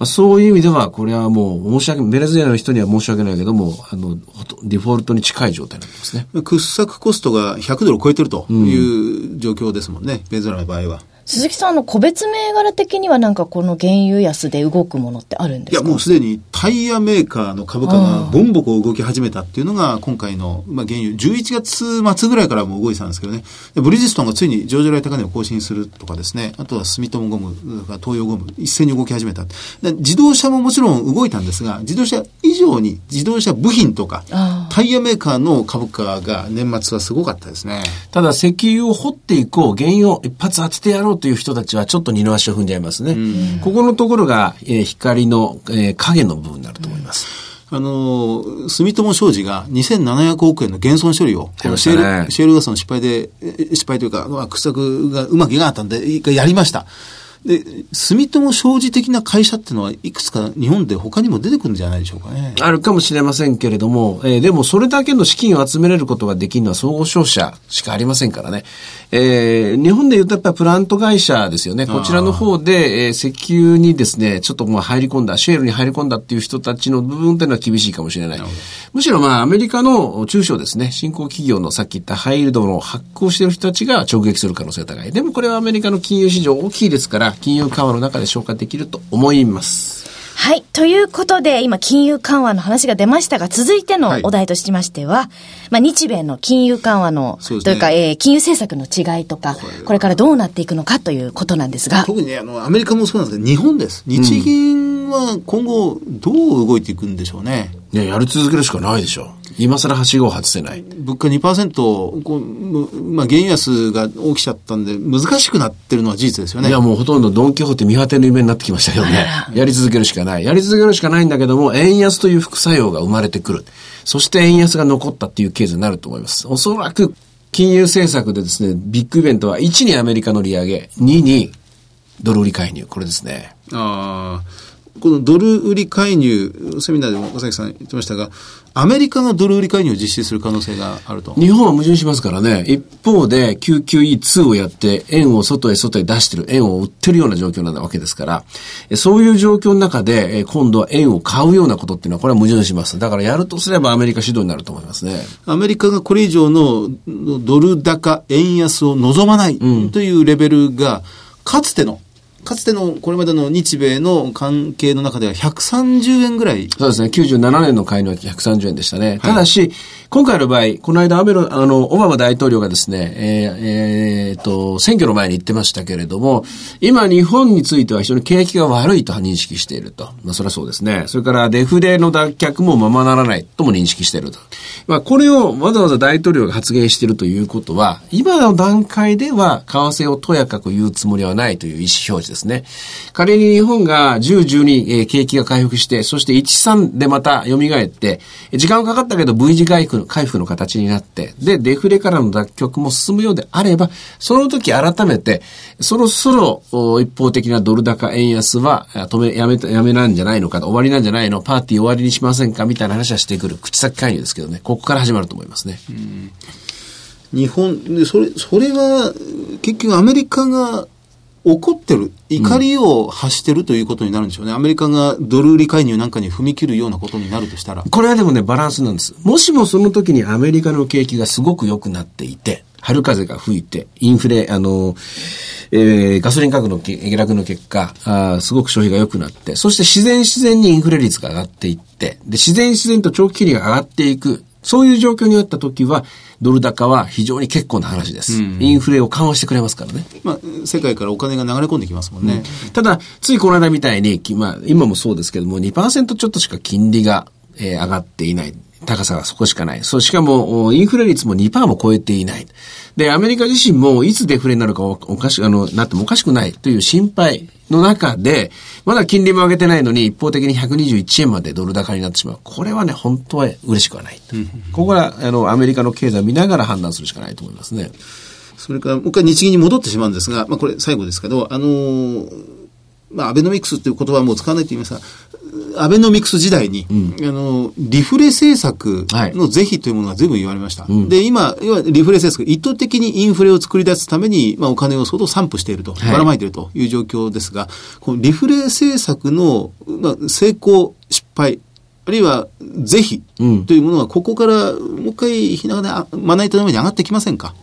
あ、そういう意味では、これはもう申し訳、ベネズエラの人には申し訳ないけども、あの、デフォルトに近い状態なってますね。掘削コストが100ドルを超えてるという状況ですもんね、ベネズエラの場合は。鈴木さん、あの、個別銘柄的にはなんかこの原油安で動くものってあるんでいや、すかもうすでにタイヤメーカーの株価がボンボコ動き始めたっていうのが今回の、まあ、原油、11月末ぐらいからもう動いてたんですけどね。でブリヂストンがついに上場来高値を更新するとかですね。あとは住友ゴム、東洋ゴム、一斉に動き始めた。で自動車ももちろん動いたんですが、自動車以上に自動車部品とかあ、タイヤメーカーの株価が年末はすごかったですね。ただ、石油を掘っていこう、原油を一発当ててやろうという人たちはちょっと二の足を踏んじゃいますね。ここのところが、えー光の、えー影の部分になると思います。あの、住友商事が2700億円の減損処理を、ねシェール、シェールガスの失敗で、え失敗というか、まあ、掘削がうまくいかなかったんで、一回やりました。で、住友商事的な会社っていうのはいくつか日本で他にも出てくるんじゃないでしょうかね。あるかもしれませんけれども、えーでもそれだけの資金を集めれることができるのは総合商社しかありませんからね。えー日本で言うとやっぱりプラント会社ですよね。こちらの方で、えー石油にですね、ちょっともう入り込んだ、シェールに入り込んだっていう人たちの部分っていうのは厳しいかもしれない。むしろまあアメリカの中小ですね、新興企業のさっき言ったハイールドの発行している人たちが直撃する可能性が高い。でもこれはアメリカの金融市場大きいですから、金融緩和の中で消化できると思います。はい。ということで、今、金融緩和の話が出ましたが、続いてのはいお題としましては、まあ、日米の金融緩和の、ねというか、えー金融政策の違いとか、これからどうなっていくのかということなんですが、特にね、あの、アメリカもそうなんですけど、日本です。日銀は今後どう動いていくんでしょうね。ね、やり続けるしかないでしょう。今更はしごを外せない。物価2%、こうむまあ、原油安が起きちゃったんで、難しくなってるのは事実ですよね。いや、もうほとんどドン・キホーテ見果ての夢になってきましたよね。やり続けるしかない。やり続けるしかないんだけども、円安という副作用が生まれてくる。そして円安が残ったっていうケースになると思います。おそらく、金融政策でですね、ビッグイベントは1にアメリカの利上げ、2にドル売り介入。これですね。ああこのドル売り介入、セミナーでも岡崎さん言ってましたが、アメリカがドル売り介入を実施する可能性があると。日本は矛盾しますからね。一方で QQE2 をやって円を外へ外へ出してる、円を売ってるような状況なわけですから、えそういう状況の中で、え今度は円を買うようなことっていうのは、これは矛盾します。だからやるとすればアメリカ主導になると思いますね。アメリカがこれ以上のドル高、円安を望まないというレベルが、かつての、かつてのこれまでの日米の関係の中では130円ぐらい。そうですね。97年の介入は130円でしたね。ただし、今回の場合、この間アメロ、あの、オバマ大統領がですね、えーえーと、選挙の前に言ってましたけれども、今日本については非常に景気が悪いと認識していると。まあ、それはそうですね。それからデフレの脱却もままならないとも認識していると。まあ、これをわざわざ大統領が発言しているということは、今の段階では為替をとやかく言うつもりはないという意思表示ですね。仮に日本が10、12、えー景気が回復して、そして1、3でまた蘇って、時間はかかったけど V 字回復回復の形になって、で、デフレからの脱却も進むようであれば、その時改めて、そろそろ一方的なドル高円安は止め、やめ、やめなんじゃないのか、終わりなんじゃないの、パーティー終わりにしませんかみたいな話はしてくる口先介入ですけどね、ここから始まると思いますね。日本、それ、それは、結局アメリカが怒ってる、怒りを発してるということになるんでしょうね。アメリカがドル売り介入なんかに踏み切るようなことになるとしたら。これはでもね、バランスなんです。もしもその時にアメリカの景気がすごく良くなっていて、春風が吹いて、インフレ、あの、えー、ガソリン価格の下落の結果あ、すごく消費が良くなって、そして自然自然にインフレ率が上がっていって、で、自然自然と長期金利が上がっていく、そういう状況になった時は、ドル高は非常に結構な話です。インフレを緩和してくれますからね。まあ、世界からお金が流れ込んできますもんね。うん、ただ、ついこの間みたいに、まあ、今もそうですけども、2%ちょっとしか金利が、えー、上がっていない。高さがそこしかない。そう、しかも、インフレ率も2%も超えていない。で、アメリカ自身もいつデフレになるかおかしく、あの、なってもおかしくないという心配の中で、まだ金利も上げてないのに一方的に121円までドル高になってしまう。これはね、本当は嬉しくはない。ここは、あの、アメリカの経済を見ながら判断するしかないと思いますね。それから、もう一回日銀に戻ってしまうんですが、まあこれ最後ですけど、あのーまあ、アベノミクスという言葉はもう使わないと言いますが、アベノミクス時代に、うん、あの、リフレ政策の是非というものが全部言われました。はい、で、今、要はリフレ政策、意図的にインフレを作り出すために、まあ、お金を相当散布していると、ばらまいているという状況ですが、はい、このリフレ政策の、まあ、成功、失敗、あるいは、是非というものは、ここからもう一回、ひながら、まな板の上に上がってきませんか？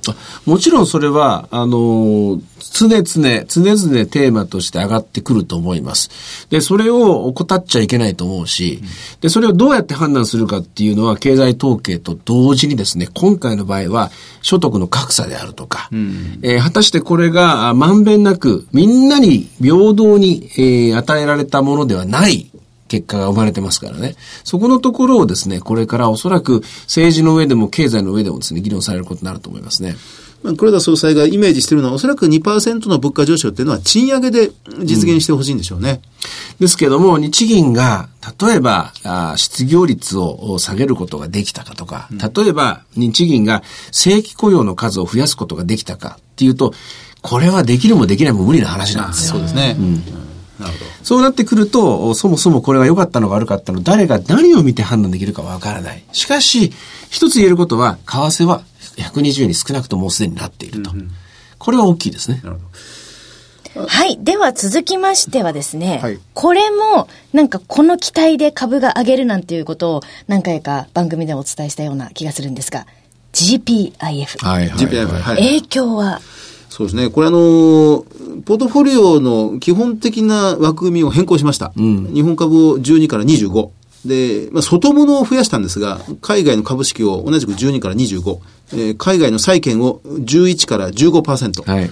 もちろんそれは、あの、常々、常々テーマとして上がってくると思います。で、それを怠っちゃいけないと思うし、で、それをどうやって判断するかっていうのは、経済統計と同時にですね、今回の場合は、所得の格差であるとか、うん、えー、果たしてこれがまんべんなく、みんなに平等に、えー、与えられたものではない結果が生まれてますからね。そこのところをですね、これからおそらく政治の上でも経済の上でもですね、議論されることになると思いますね。まあ、黒田総裁がイメージしているのは、おそらく2%の物価上昇っていうのは賃上げで実現してほしいんでしょうね。うん、ですけども、日銀が、例えばあ、失業率を下げることができたかとか、例えば、日銀が正規雇用の数を増やすことができたかっていうと、これはできるもできないも無理な話なんですよ。そうですね。うんそうなってくると、そもそもこれが良かったのか悪かったの、誰が何を見て判断できるかわからない。しかし、一つ言えることは、為替は120円に少なくともうすでになっていると。うんうん、これは大きいですね。はい。では続きましてはですね、はい、これもなんかこの期待で株が上げるなんていうことを何回か番組でお伝えしたような気がするんですが、GPIF。はいはい、はい、GPIF、はい。影響は？そうですね。これあの、ポートフォリオの基本的な枠組みを変更しました。うん、日本株を12から25。で、まあ、外物を増やしたんですが、海外の株式を同じく12から25、えー、海外の債券を11から15%。はい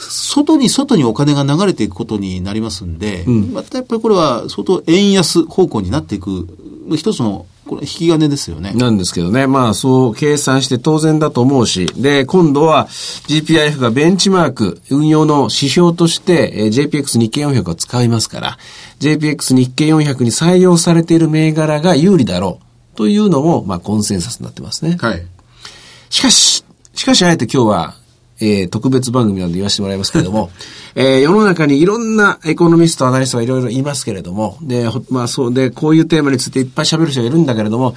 外に外にお金が流れていくことになりますんで、うん、またやっぱりこれは相当円安方向になっていく、一つのこれ引き金ですよね。なんですけどね。まあそう計算して当然だと思うし。で、今度は GPIF がベンチマーク、運用の指標として、えー、JPX 日経400を使いますから、JPX 日経400に採用されている銘柄が有利だろうというのも、まあコンセンサスになってますね。はい。しかし、しかしあえて今日はえー、特別番組なんで言わせてもらいますけれども、えー、世の中にいろんなエコノミスト、アナリストがいろいろいますけれども、で、まあそうで、こういうテーマについていっぱい喋る人がいるんだけれども、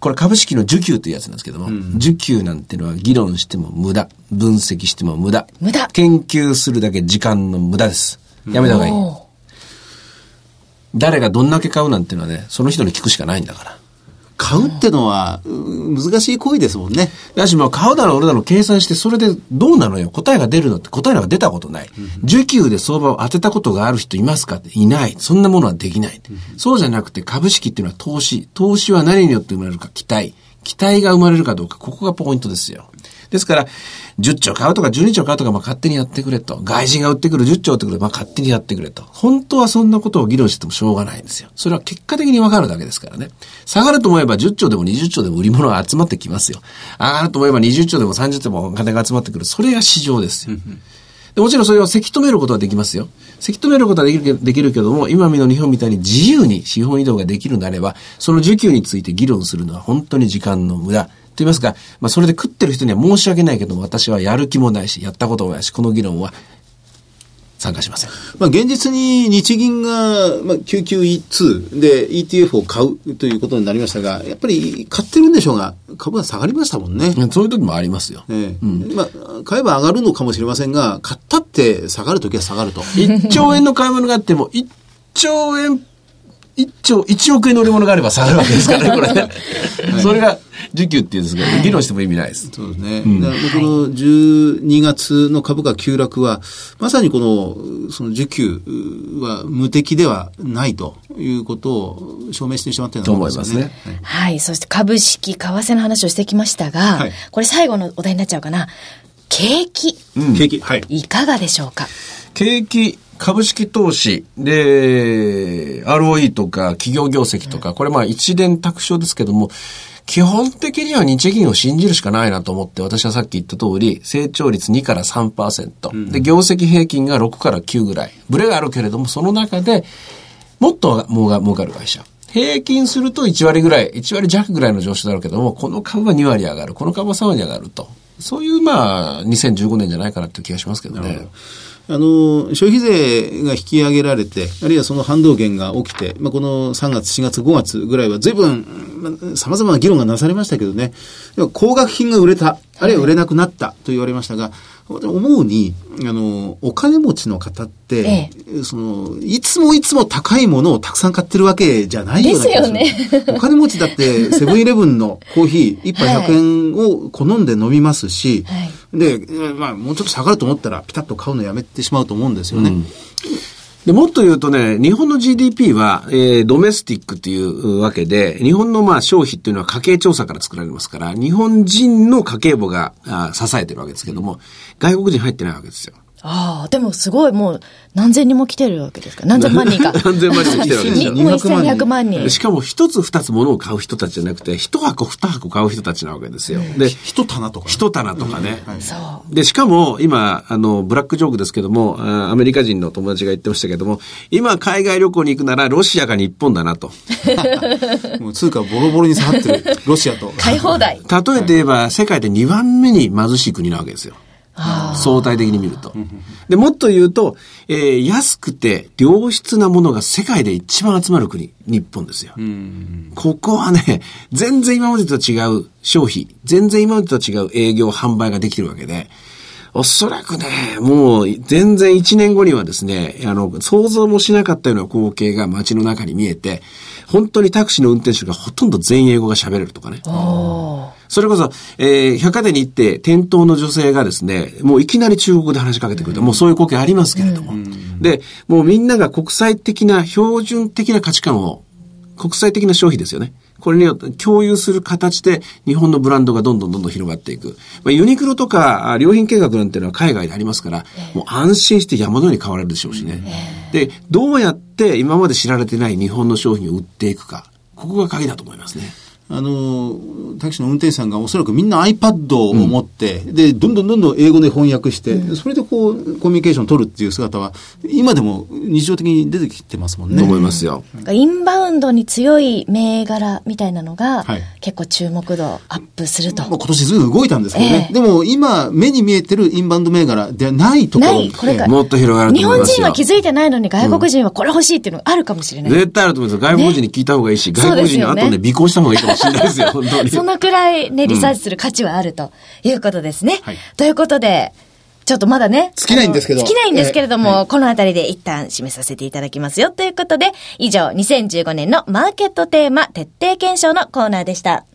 これ株式の受給というやつなんですけども、うん、受給なんていうのは議論しても無駄、分析しても無駄。無駄。研究するだけ時間の無駄です。やめた方がいい。誰がどんだけ買うなんていうのはね、その人に聞くしかないんだから。買うってのは、難しい行為ですもんね。だし、まあ、買うだろう、俺だろう、計算して、それでどうなのよ。答えが出るのって、答えなんか出たことない。受給で相場を当てたことがある人いますかっていない。そんなものはできない。そうじゃなくて、株式っていうのは投資。投資は何によって生まれるか、期待。期待が生まれるかどうか、ここがポイントですよ。ですから、10兆買うとか12兆買うとか、まあ、勝手にやってくれと。外人が売ってくる10兆ってくる、まあ、勝手にやってくれと。本当はそんなことを議論してもしょうがないんですよ。それは結果的にわかるだけですからね。下がると思えば10兆でも20兆でも売り物が集まってきますよ。上がると思えば20兆でも30兆でもお金が集まってくる。それが市場ですよ。でもちろんそれをせき止めることはできますよ。せき止めることはできるできるけども、今見の日本みたいに自由に資本移動ができるのであれば、その需給について議論するのは本当に時間の無駄。と言いますか、まあ、それで食ってる人には申し訳ないけども、私はやる気もないし、やったこともないし、この議論は、参加しません。まあ、現実に日銀が、まあ、QQE2 で ETF を買うということになりましたが、やっぱり買ってるんでしょうが、株が下がりましたもんね。そういう時もありますよ。ええまあ、買えば上がるのかもしれませんが、買ったって下がるときは下がると。1兆円の買い物があっても、1兆円、1兆、1億円の売り物があれば下がるわけですからね、これね。それが需給っていうんですけど、議論しても意味ないです。そうですね。だからこの12月の株価急落は、まさにこの、その需給は無敵ではないということを証明してしまったようなものですよね。と思いはい。そして株式、為替の話をしてきましたが、はいこれ最後のお題になっちゃうかな。景気、景気。はい。いかがでしょうか？景気、株式投資、で、ROE とか企業業績とか、これまあ一連卓上ですけども、基本的には日銀を信じるしかないなと思って、私はさっき言った通り、成長率2から3%、で、業績平均が6から9ぐらい。ブレがあるけれども、その中で、もっと儲が儲かる会社。平均すると1割ぐらい、1割弱ぐらいの上昇だろうけども、この株は2割上がる、この株は3割上がると。そういう、まあ、2015年じゃないかなっていう気がしますけどね。あの、消費税が引き上げられて、あるいはその反動減が起きて、まあ、この3月、4月、5月ぐらいは随分、まあ、様々な議論がなされましたけどね、高額品が売れた、あるいは売れなくなったと言われましたが、思うに、あの、お金持ちの方って、その、いつもいつも高いものをたくさん買ってるわけじゃないような気がする。ですよお金持ちだって、セブンイレブンのコーヒー、一杯100円を好んで飲みますし、はいで、まあ、もうちょっと下がると思ったら、ピタッと買うのやめてしまうと思うんですよね。で、もっと言うとね、日本の GDP は、えー、ドメスティックというわけで、日本のまあ消費っていうのは家計調査から作られますから、日本人の家計簿があ支えてるわけですけども、外国人入ってないわけですよ。ああ、でもすごいもう何千人も来てるわけですか？何千万人か。何千万人来てるわけですよ。にもう1200万人。しかも一つ二つ物を買う人たちじゃなくて、一箱二箱買う人たちなわけですよ。で、一棚とか、ね。一棚とかね。そう。で、しかも、今、あの、ブラックジョークですけども、あアメリカ人の友達が言ってましたけども、今、海外旅行に行くなら、ロシアか日本だなと。もう通貨ボロボロに下がってる、ロシアと。買い放題。例えて言えば、世界で2番目に貧しい国なわけですよ。相対的に見ると。で、もっと言うと、えー安くて良質なものが世界で一番集まる国、日本ですよ。ここはね、全然今までと違う消費、全然今までと違う営業、販売ができてるわけで、おそらくね、もう全然1年後にはですね、あの、想像もしなかったような光景が街の中に見えて、本当にタクシーの運転手がほとんど全員英語が喋れるとかね。それこそ、えー百貨店に行って、店頭の女性がですね、もういきなり中国語で話しかけてくると、もうそういう光景ありますけれども。で、もうみんなが国際的な、標準的な価値観を、国際的な消費ですよね。これによって共有する形で日本のブランドがどんどんどんどん広がっていく。まあ、ユニクロとかあ良品計画なんていうのは海外でありますから、もう安心して山のように買われるでしょうしね。で、どうやって今まで知られてない日本の商品を売っていくか。ここが鍵だと思いますね。あの、タクシーの運転手さんがおそらくみんな iPad を持って、で、どんどんどんどん英語で翻訳して、それでこう、コミュニケーションを取るっていう姿は、今でも日常的に出てきてますもんね。と思いますよ。インバウンドに強い銘柄みたいなのが、はい結構注目度アップすると。まあ、今年ずいぶん動いたんですけどね。ええでも今、目に見えてるインバウンド銘柄ではないところないこれがもっと広がると日思いますよ。本人は気づいてないのに外国人はこれ欲しいっていうのがあるかもしれない。絶対あると思いますよ。外国人に聞いた方がいいし、ね外国人に後で尾行した方がいいかもしれないですよ、本当に。そのくらいね、リサーチする価値はあるということですね。はいということで、ちょっとまだね。尽きないんですけど尽きないんですけれども、ええはこのあたりで一旦締めさせていただきますよ。ということで、以上、2015年のマーケットテーマ徹底検証のコーナーでした。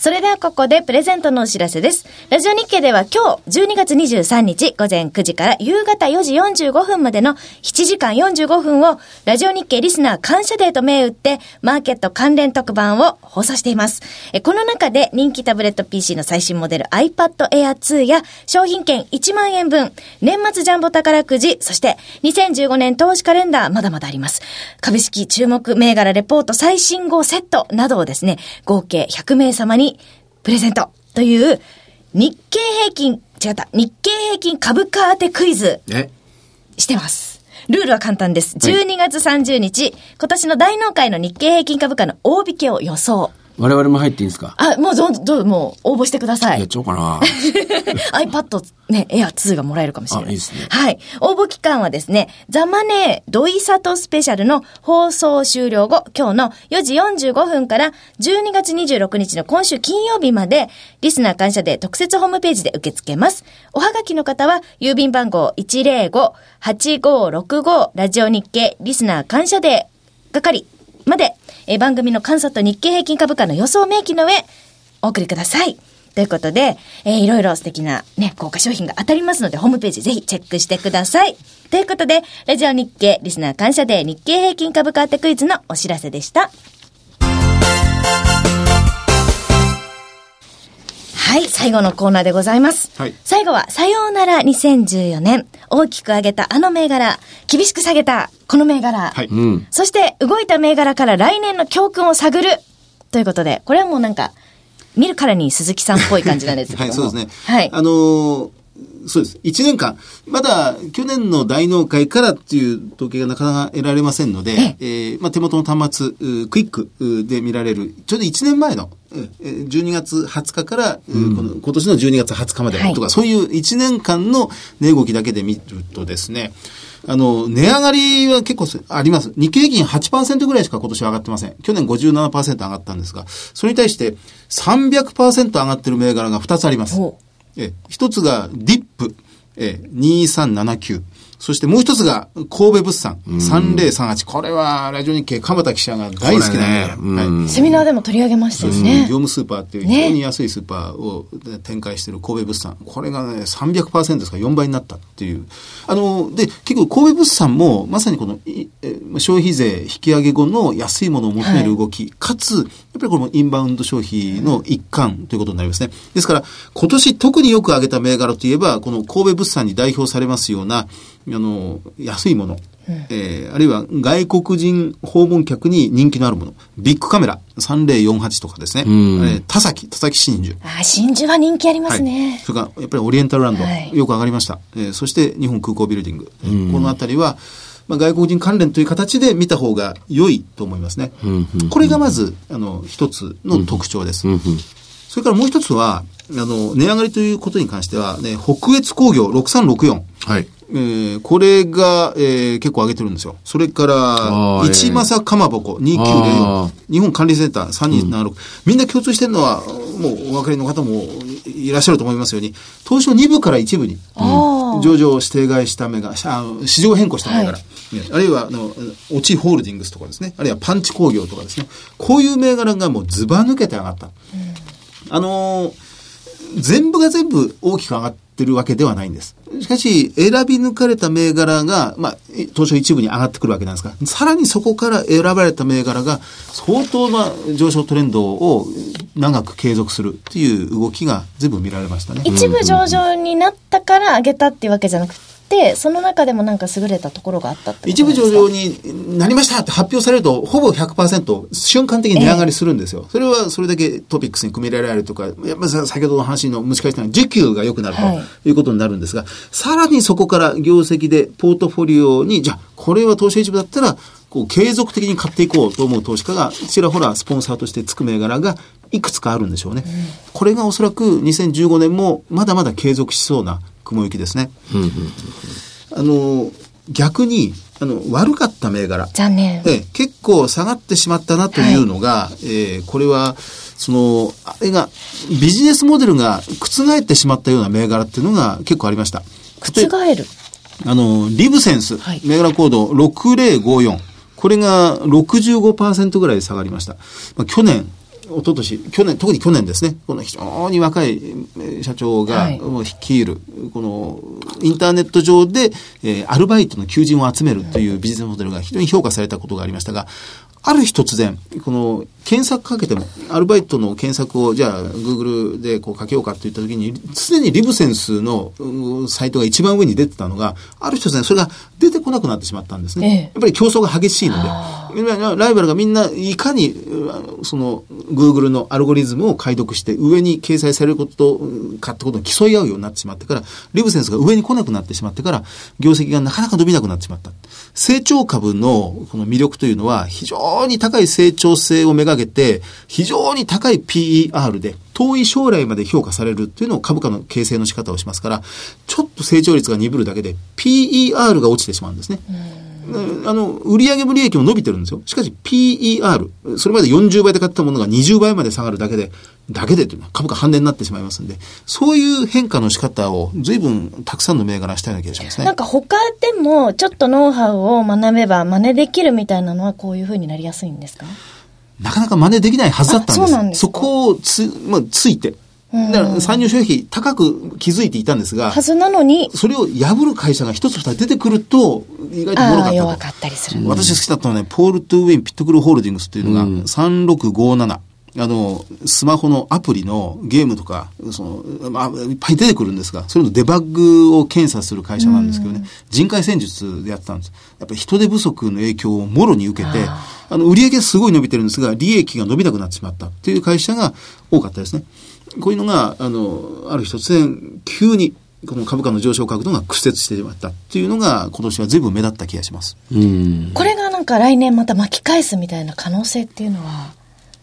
それではここでプレゼントのお知らせです。ラジオ日経では今日12月23日午前9時から夕方4時45分までの7時間45分をラジオ日経リスナー感謝デーと銘打ってマーケット関連特番を放送しています。この中で人気タブレット PC の最新モデル iPad Air 2や商品券1万円分、年末ジャンボ宝くじ、そして2015年投資カレンダーまだまだあります。株式注目銘柄レポート最新号セットなどをですね、合計100名様にプレゼントという日経平均、違った、日経平均株価当てクイズね。してます。ルールは簡単です。12月30日、今年の大納会の日経平均株価の大引けを予想。我々も入っていいんですか？あ、もうどんどん、もう応募してくださいやっ。ちゃおうかな。iPad ね、Air 2がもらえるかもしれない。あいいですねはい。応募期間はですね、ザマネードイサトスペシャルの放送終了後、今日の4時45分から12月26日の今週金曜日まで、リスナー感謝で特設ホームページで受け付けます。おはがきの方は、郵便番号105-8565ラジオ日経リスナー感謝デー係まで、えー番組の監査と日経平均株価の予想明記の上、お送りください。ということで、えーいろいろ素敵なね、豪華商品が当たりますので、ホームページぜひチェックしてください。ということで、ラジオ日経リスナー感謝で日経平均株価当てクイズのお知らせでした。はい、最後のコーナーでございます。はい最後は、さようなら2014年。大きく上げたあの銘柄、厳しく下げたこの銘柄。はいうん。そして、動いた銘柄から来年の教訓を探る。ということで、これはもうなんか、見るからに鈴木さんっぽい感じなんですけども。はい、そうですね。はい。あのーそうです。1年間、まだ去年の大納会からっていう統計がなかなか得られませんので、えーまあ、手元の端末、うクイックうで見られる、ちょうど1年前の、えー12月20日から、うこの今年の12月20日まではいとか、そういう1年間の値動きだけで見るとですね、あの、値上がりは結構すあります。日経平均8%ぐらいしか今年は上がってません。去年57%上がったんですが、それに対して300%上がってる銘柄が2つあります。おえ一つがディップ、え2379。そしてもう一つが神戸物産。3038。これはラジオ日経鎌田記者が大好きなねうんはい。セミナーでも取り上げましたよ業ね。務スーパーっていう非常に安いスーパーを展開している神戸物産。これがね、300%ですか？ら4倍になったっていう。あの、で、結構神戸物産もまさにこの消費税引き上げ後の安いものを求める動き、かつ、やっぱりこれもインバウンド消費の一環ということになりますね。ですから、今年特によく上げた銘柄といえば、この神戸物産に代表されますような、あの、安いもの。えーあるいは外国人訪問客に人気のあるもの。ビッグカメラ3048とかですね。えー田崎、田崎真珠。あー、真珠は人気ありますはいね。それから、やっぱりオリエンタルランド、はいよく上がりました。えーそして、日本空港ビルディング。このあたりは、まあ、外国人関連という形で見た方が良いと思いますね。これがまず、あの、一つの特徴です。それからもう一つは、あの、値上がりということに関しては、ね、北越工業6364。はい。えーこれが、えー結構上げてるんですよ。それから一正かまぼこあ2904ー。日本管理センター3276。みんな共通してるのは、もうお分かりの方もいらっしゃると思いますように、東証2部から1部に、上場指定買いした銘柄、あの市場変更した銘柄、はねあるいは、あの、オチホールディングスとかですね、あるいはパンチ工業とかですね、こういう銘柄がもうズバ抜けて上がった。あのー全部が全部大きく上がってるわけではないんです。しかし、選び抜かれた銘柄が、まあ、当初一部に上がってくるわけなんですが、さらにそこから選ばれた銘柄が相当な上昇トレンドを長く継続するっていう動きが全部見られましたね。一部上場になったから上げたっていうわけじゃなくて、その中でもなんか優れたところがあったっ一部上場になりましたって発表されると、ほぼ100%瞬間的に値上がりするんですよ。それはそれだけトピックスに組み入れられるとか、やっぱ先ほどの話の蒸し返したのは需給が良くなるはいということになるんですが、さらにそこから業績でポートフォリオに、じゃあこれは東証一部だったら、こう継続的に買っていこうと思う投資家がちらほらスポンサーとしてつく銘柄がいくつかあるんでしょうね。これがおそらく2015年もまだまだ継続しそうな雲行きですね。あの、逆に、あの、悪かった銘柄。残念。ええ、結構下がってしまったなというのが、えーこれは、その、あれが、ビジネスモデルが覆ってしまったような銘柄っていうのが結構ありました。覆る。あの、リブセンス、はい銘柄コード6054。これが65%ぐらい下がりました。まあ、去年、一昨年去年、特に去年ですね、この非常に若いえー社長が率いる、このインターネット上で、えーアルバイトの求人を集めるというビジネスモデルが非常に評価されたことがありましたが、ある日突然、この検索かけても、アルバイトの検索をじゃあ Google でこうかけようかって言った時に、常にリブセンスのうんサイトが一番上に出てたのが、ある日突然それが出てこなくなってしまったんですね。ええ。やっぱり競争が激しいので、今ライバルがみんないかに、その Google のアルゴリズムを解読して上に掲載されることかってことに競い合うようになってしまってから、リブセンスが上に来なくなってしまってから、業績がなかなか伸びなくなってしまった。成長株のこの魅力というのは、非常に高い成長性をめがけて、非常に高い PER で、遠い将来まで評価されるっていうのを株価の形成の仕方をしますから、ちょっと成長率が鈍るだけで PER が落ちてしまうんですね。あの、売上も利益も伸びてるんですよ。しかし PER、それまで40倍で買ったものが20倍まで下がるだけで、だけでというのは株価半値になってしまいますんで、そういう変化の仕方を随分たくさんの銘柄したような気がしますね。なんか他でもちょっとノウハウを学べば真似できるみたいなのはこういうふうになりやすいんですか？なかなか真似できないはずだったんです。そうなんですそこをつ、まあ、ついて。だから参入消費高く気づいていたんですが、はずなのに、それを破る会社が一つ二つ出てくると、意外と脆かった弱かったりする。私好きだったのはね、ポール・トゥーウェイン・ピットクルホールディングスっていうのが、3657。あの、スマホのアプリのゲームとか、その、まあ、いっぱい出てくるんですが、そういうのデバッグを検査する会社なんですけどね、人海戦術でやってたんです。やっぱり人手不足の影響をもろに受けて、あの、売上はすごい伸びてるんですが、利益が伸びなくなってしまったっていう会社が多かったですね。こういうのが、あの、ある日突然、急に、この株価の上昇角度が屈折してしまったっていうのが今年は随分目立った気がします。これがなんか来年また巻き返すみたいな可能性っていうのは？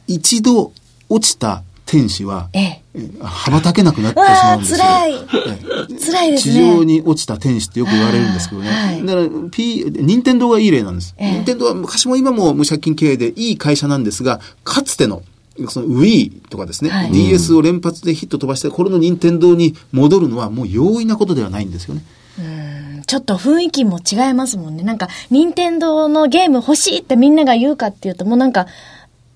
一度落ちた天使は、ええ、羽ばたけなくなってしまうんですよ。辛い。辛いですね。地上に落ちた天使ってよく言われるんですけどね。はい、だから、P、任天堂がいい例なんです。任天堂は昔も今も無借金経営でいい会社なんですが、かつてのその Wii とかですね、はい、DS を連発でヒット飛ばして、これの任天堂に戻るのはもう容易なことではないんですよね。うんちょっと雰囲気も違いますもんね。なんか、任天堂のゲーム欲しいってみんなが言うかっていうと、もうなんか、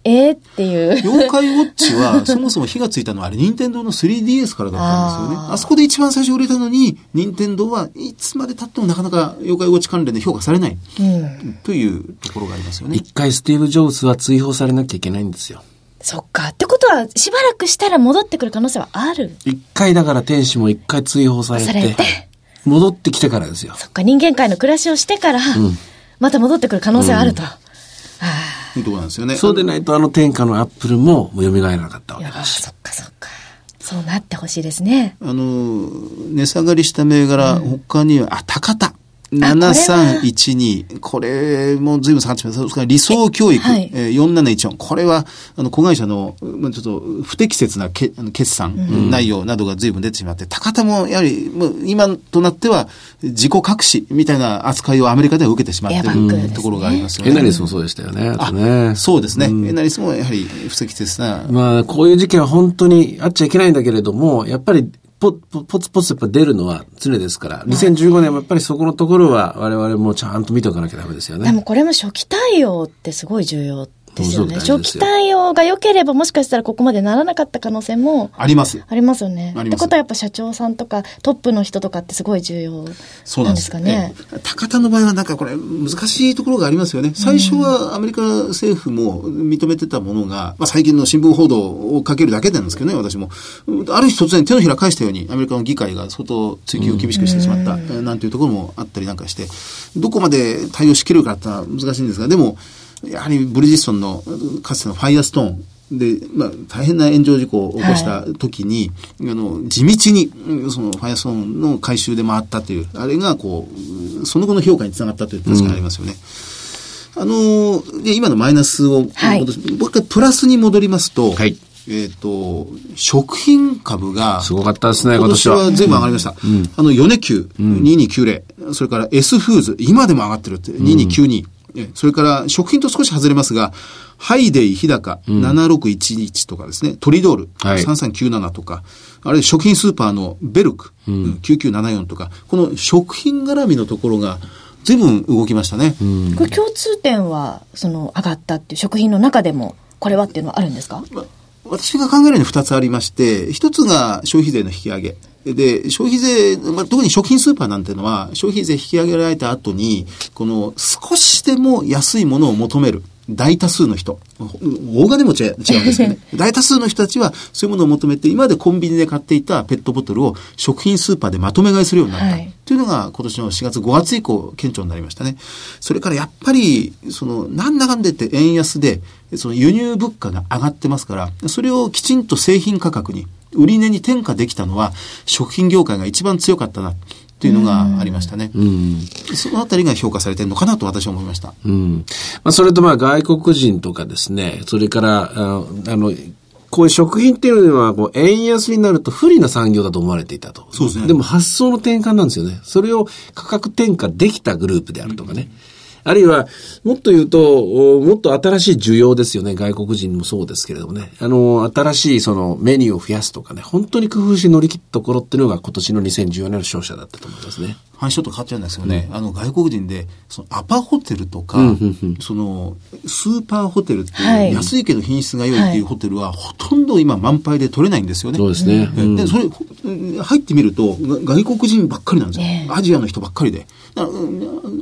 えー、っていう。妖怪ウォッチは、そもそも火がついたのはあれ、任天堂の 3DS からだったんですよね。あそこで一番最初売れたのに、任天堂はいつまで経ってもなかなか妖怪ウォッチ関連で評価されない、うん、というところがありますよね。一回スティーブ・ジョブズは追放されなきゃいけないんですよ。そっか。ってことは、しばらくしたら戻ってくる可能性はある？一回だから天使も一回追放されて、されて戻ってきてからですよ。そっか、人間界の暮らしをしてから、うん、また戻ってくる可能性はあると。うん、いうところなんですよね。そうでないと、あの天下のアップルも蘇らなかったわけだし。そっかそっか。そうなってほしいですね。あの、値下がりした銘柄、うん、他には、あ、高田。7312。これも随分下がってしまいます。それから理想教育、はい、えー、4714。これは、あの、子会社の、まあ、ちょっと不適切なけあの決算内容などが随分出てしまって、うん、高田もやはり、もう今となっては自己隠しみたいな扱いをアメリカでは受けてしまっているところがありますよね。エナリスもそうでしたよね。あねそうですね。うん、エナリスもやはり不適切な。まあ、こういう事件は本当にあっちゃいけないんだけれども、やっぱりぽ、ぽつぽつやっぱ出るのは常ですから、2015年もやっぱりそこのところは我々もちゃんと見ておかなきゃダメですよね。でもこれも初期対応ってすごい重要ですよね。初期対応が良ければもしかしたらここまでならなかった可能性もあります。ありますよね。ってことはやっぱ社長さんとかトップの人とかってすごい重要なんですかね。高田の場合はなんかこれ難しいところがありますよね。最初はアメリカ政府も認めてたものが、まあ最近の新聞報道をかけるだけなんですけどね、私も。ある日突然手のひら返したようにアメリカの議会が相当追及を厳しくしてしまった、なんていうところもあったりなんかして、どこまで対応しきれるかってのは難しいんですが、でも、やはりブリヂストンのかつてのファイアストーンで、まあ、大変な炎上事故を起こした時に、はい、あの、地道に、その、ファイアストーンの回収で回ったという、あれが、こう、その後の評価につながったという確かにありますよね。うん、あの、で、今のマイナスをはい、もう一回プラスに戻りますと、はい、えっ、ー、と、食品株が、すごかったですね、今年は。今年は全部上がりました。うん、あの、米球、うん、2290、それから S フーズ、今でも上がってるって、2292。それから食品と少し外れますが、ハイデイ日高7611とかですね、トリドール3397とか、あるいは食品スーパーのベルク、うん、9974とか、この食品絡みのところが、随分動きましたね。これ共通点は、その上がったっていう食品の中でも、これはっていうのはあるんですか、ま私が考えるに二つありまして、一つが消費税の引き上げ。で、消費税、まあ、特に食品スーパーなんてのは、消費税引き上げられた後に、この少しでも安いものを求める。大多数の人。大金持ちは違うんですけどね。大多数の人たちはそういうものを求めて、今までコンビニで買っていたペットボトルを食品スーパーでまとめ買いするようになった。はい、というのが今年の4月5月以降顕著になりましたね。それからやっぱり、その、なんだかんでって円安で、その輸入物価が上がってますから、それをきちんと製品価格に売り値に転嫁できたのは食品業界が一番強かったな。っていうのがありましたね。そのあたりが評価されてるのかなと私は思いました。うん。まあ、それとまあ外国人とかですね、それから、ああの、こういう食品っていうのは、こう、円安になると不利な産業だと思われていたと。そうですねでも発想の転換なんですよね。それを価格転嫁できたグループであるとかね。あるいは、もっと言うと、もっと新しい需要ですよね。外国人もそうですけれどもね。あの、新しいそのメニューを増やすとかね。本当に工夫し乗り切ったところっていうのが今年の2014年の勝者だったと思いますね。話ちょっと変わっちゃうんですよね。あの、外国人で、そのアパホテルとか、その、スーパーホテルってはいいう安いけど品質が良いっていうホテルは、ほとんど今満杯で取れないんですよね。そうですね。うんで、それ、うん入ってみると、が外国人ばっかりなんですよ。アジアの人ばっかりで。あ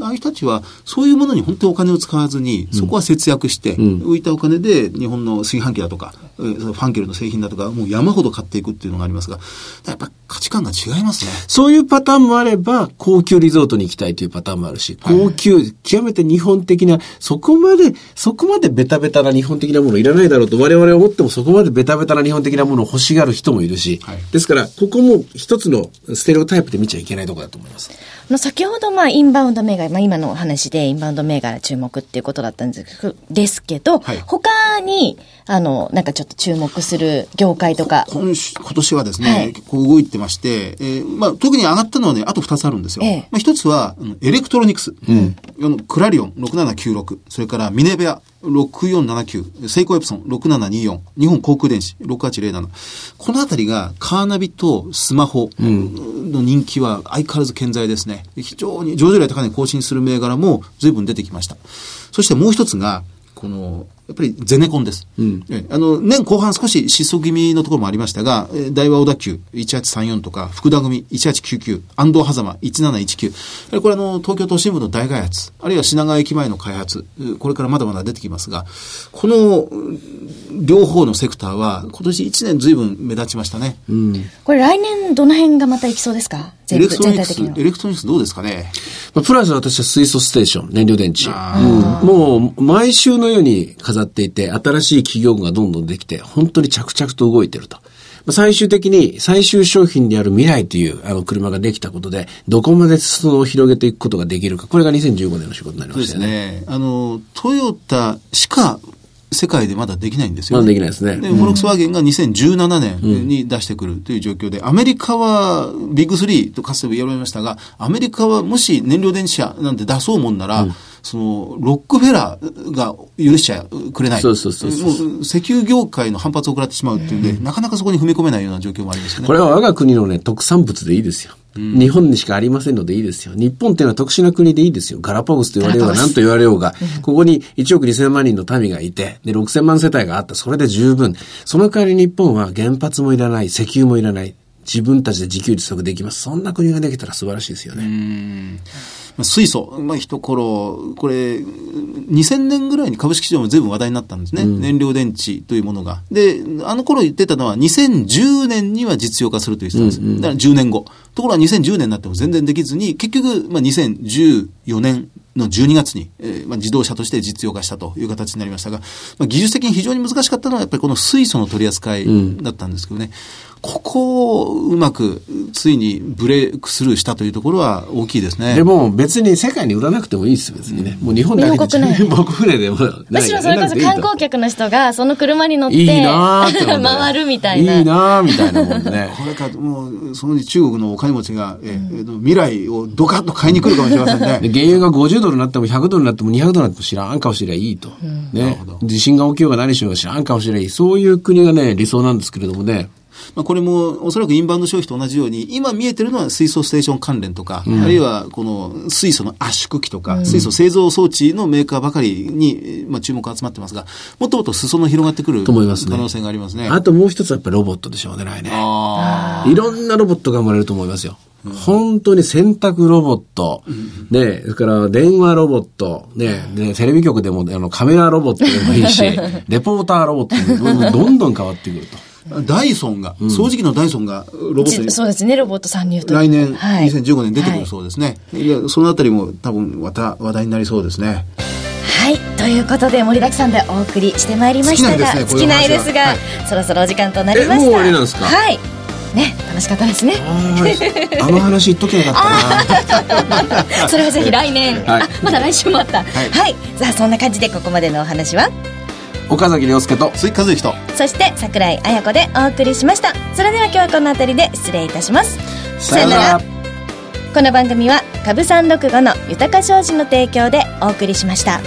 あいう人たちは、そういうものに本当にお金を使わずに、そこは節約して、浮いたお金で日本の炊飯器だとか、ファンケルの製品だとか、もう山ほど買っていくっていうのがありますが、やっぱ価値観が違いますね。そういうパターンもあれば、高級リゾートに行きたいというパターンもあるし、高級、極めて日本的な、そこまで、そこまでベタベタな日本的なものいらないだろうと我々は思ってもそこまでベタベタな日本的なものを欲しがる人もいるし、はい。ですから、ここも一つのステレオタイプで見ちゃいけないところだと思います。あの先ほど、まあ、インバウンド銘柄、まあ、今のお話でインバウンド銘柄注目っていうことだったんですけどですけど、はい。他に、あの、なんかちょっと注目する業界とか、今週今年はですね、はい。結構動いてまして、えーまあ、特に上がったのはね、あと2つあるんですよ。ええまあ、1つは、うんエレクトロニクス。あのクラリオン6796。それからミネベア6479。セイコーエプソン6724。日本航空電子6807。このあたりがカーナビとスマホの人気は相変わらず健在ですね。非常に上場来高値更新する銘柄も随分出てきました。そしてもう一つが、この、やっぱりゼネコンです。えあの、年後半少し失速気味のところもありましたが、えー大和小田急1834とか、福田組1899、安藤ハザマ1719。やはりこれあの、東京都心部の大開発、あるいは品川駅前の開発、えーこれからまだまだ出てきますが、この、うん両方のセクターは今年1年随分目立ちましたね。これ来年どの辺がまた行きそうですか？エレクトロニクス、全体的にはエレクトロニクスどうですかね？まあ、プラス私は水素ステーション、燃料電池。うんもう、毎週のように飾っていて、新しい企業がどんどんできて、本当に着々と動いてると。まあ最終的に最終商品である MIRAI というあの車ができたことで、どこまで裾野を広げていくことができるか。これが2015年の仕事になりましたよね。ね。あの、トヨタしか世界でまだできないんですよ、まだできないですねで、フォルクスワーゲンが2017年に出してくるという状況で、アメリカはビッグスリーとかつて言われましたが、アメリカはもし燃料電池車なんて出そうもんなら、その、ロックフェラーが許しちゃくれない。そうそうそうそうもう石油業界の反発を食らってしまうっていうんで、なかなかそこに踏み込めないような状況もありますよね。これは我が国のね、特産物でいいですよ。日本にしかありませんのでいいですよ。日本っていうのは特殊な国でいいですよ。ガラパゴスと言われようが何と言われようが、ここに1億2000万人の民がいて、で、6000万世帯があった。それで十分。その代わり日本は原発もいらない、石油もいらない。自分たちで自給自足できます。そんな国ができたら素晴らしいですよね。まあ水素、まあ、一頃、これ、2000年ぐらいに株式市場も随分話題になったんですね。燃料電池というものが。で、あの頃言ってたのは2010年には実用化するという人です。だから10年後。ところが2010年になっても全然できずに、結局、まあ、2014年の12月に、えーまあ、自動車として実用化したという形になりましたが、まあ、技術的に非常に難しかったのはやっぱりこの水素の取り扱いだったんですけどね、ここをうまくついにブレイクスルーしたというところは大きいですね。でも別に世界に売らなくてもいいですよ、別にね。もう日本だけで日本国内自分国内でもむしろそれこそ観光客の人がその車に乗っていいなーって 回るみたいな。いいなーみたいなもんでね。これからもう、その中国のお金持ちが、ええ未来をドカッと買いに来るかもしれませんね。で原油が50ドルになっても100ドルになっても200ドルになっても知らん顔すりゃいいと。ね。地震が起きようが何しようが知らん顔すりゃいい。そういう国がね、理想なんですけれどもね。まあ、これもおそらくインバウンド消費と同じように、今見えてるのは水素ステーション関連とか、あるいはこの水素の圧縮機とか、水素製造装置のメーカーばかりに、まあ、注目が集まってますが、もっともっと裾野広がってくる可能性がありますね。あともう一つはやっぱりロボットでしょうね、来年。いろんなロボットが生まれると思いますよ。本当に洗濯ロボット、ね、それから電話ロボット、ね、ねテレビ局でもあのカメラロボットでもいいし、レポーターロボットでもどんどん変わってくると。ダイソンが、掃除機のダイソンがロボットそうですね、ロボット参入と。来年、はい。2015年出てくるそうですね。い、や、そのあたりも多分また話題になりそうですね。はい。ということで、盛りだくさんでお送りしてまいりましたが、尽きないですが、はい。そろそろお時間となりました。えもう終わりなんですか？はい。ね楽しかったですね。あの話言っときゃよかったな。それはぜひ来年、はい。あまだ来週もあった。はい、さあそんな感じでここまでのお話は岡崎亮介と鈴木和之と。そして桜井彩子でお送りしました。それでは今日はこの辺りで失礼いたします。さよなら。この番組は株三六五の豊か商事の提供でお送りしました。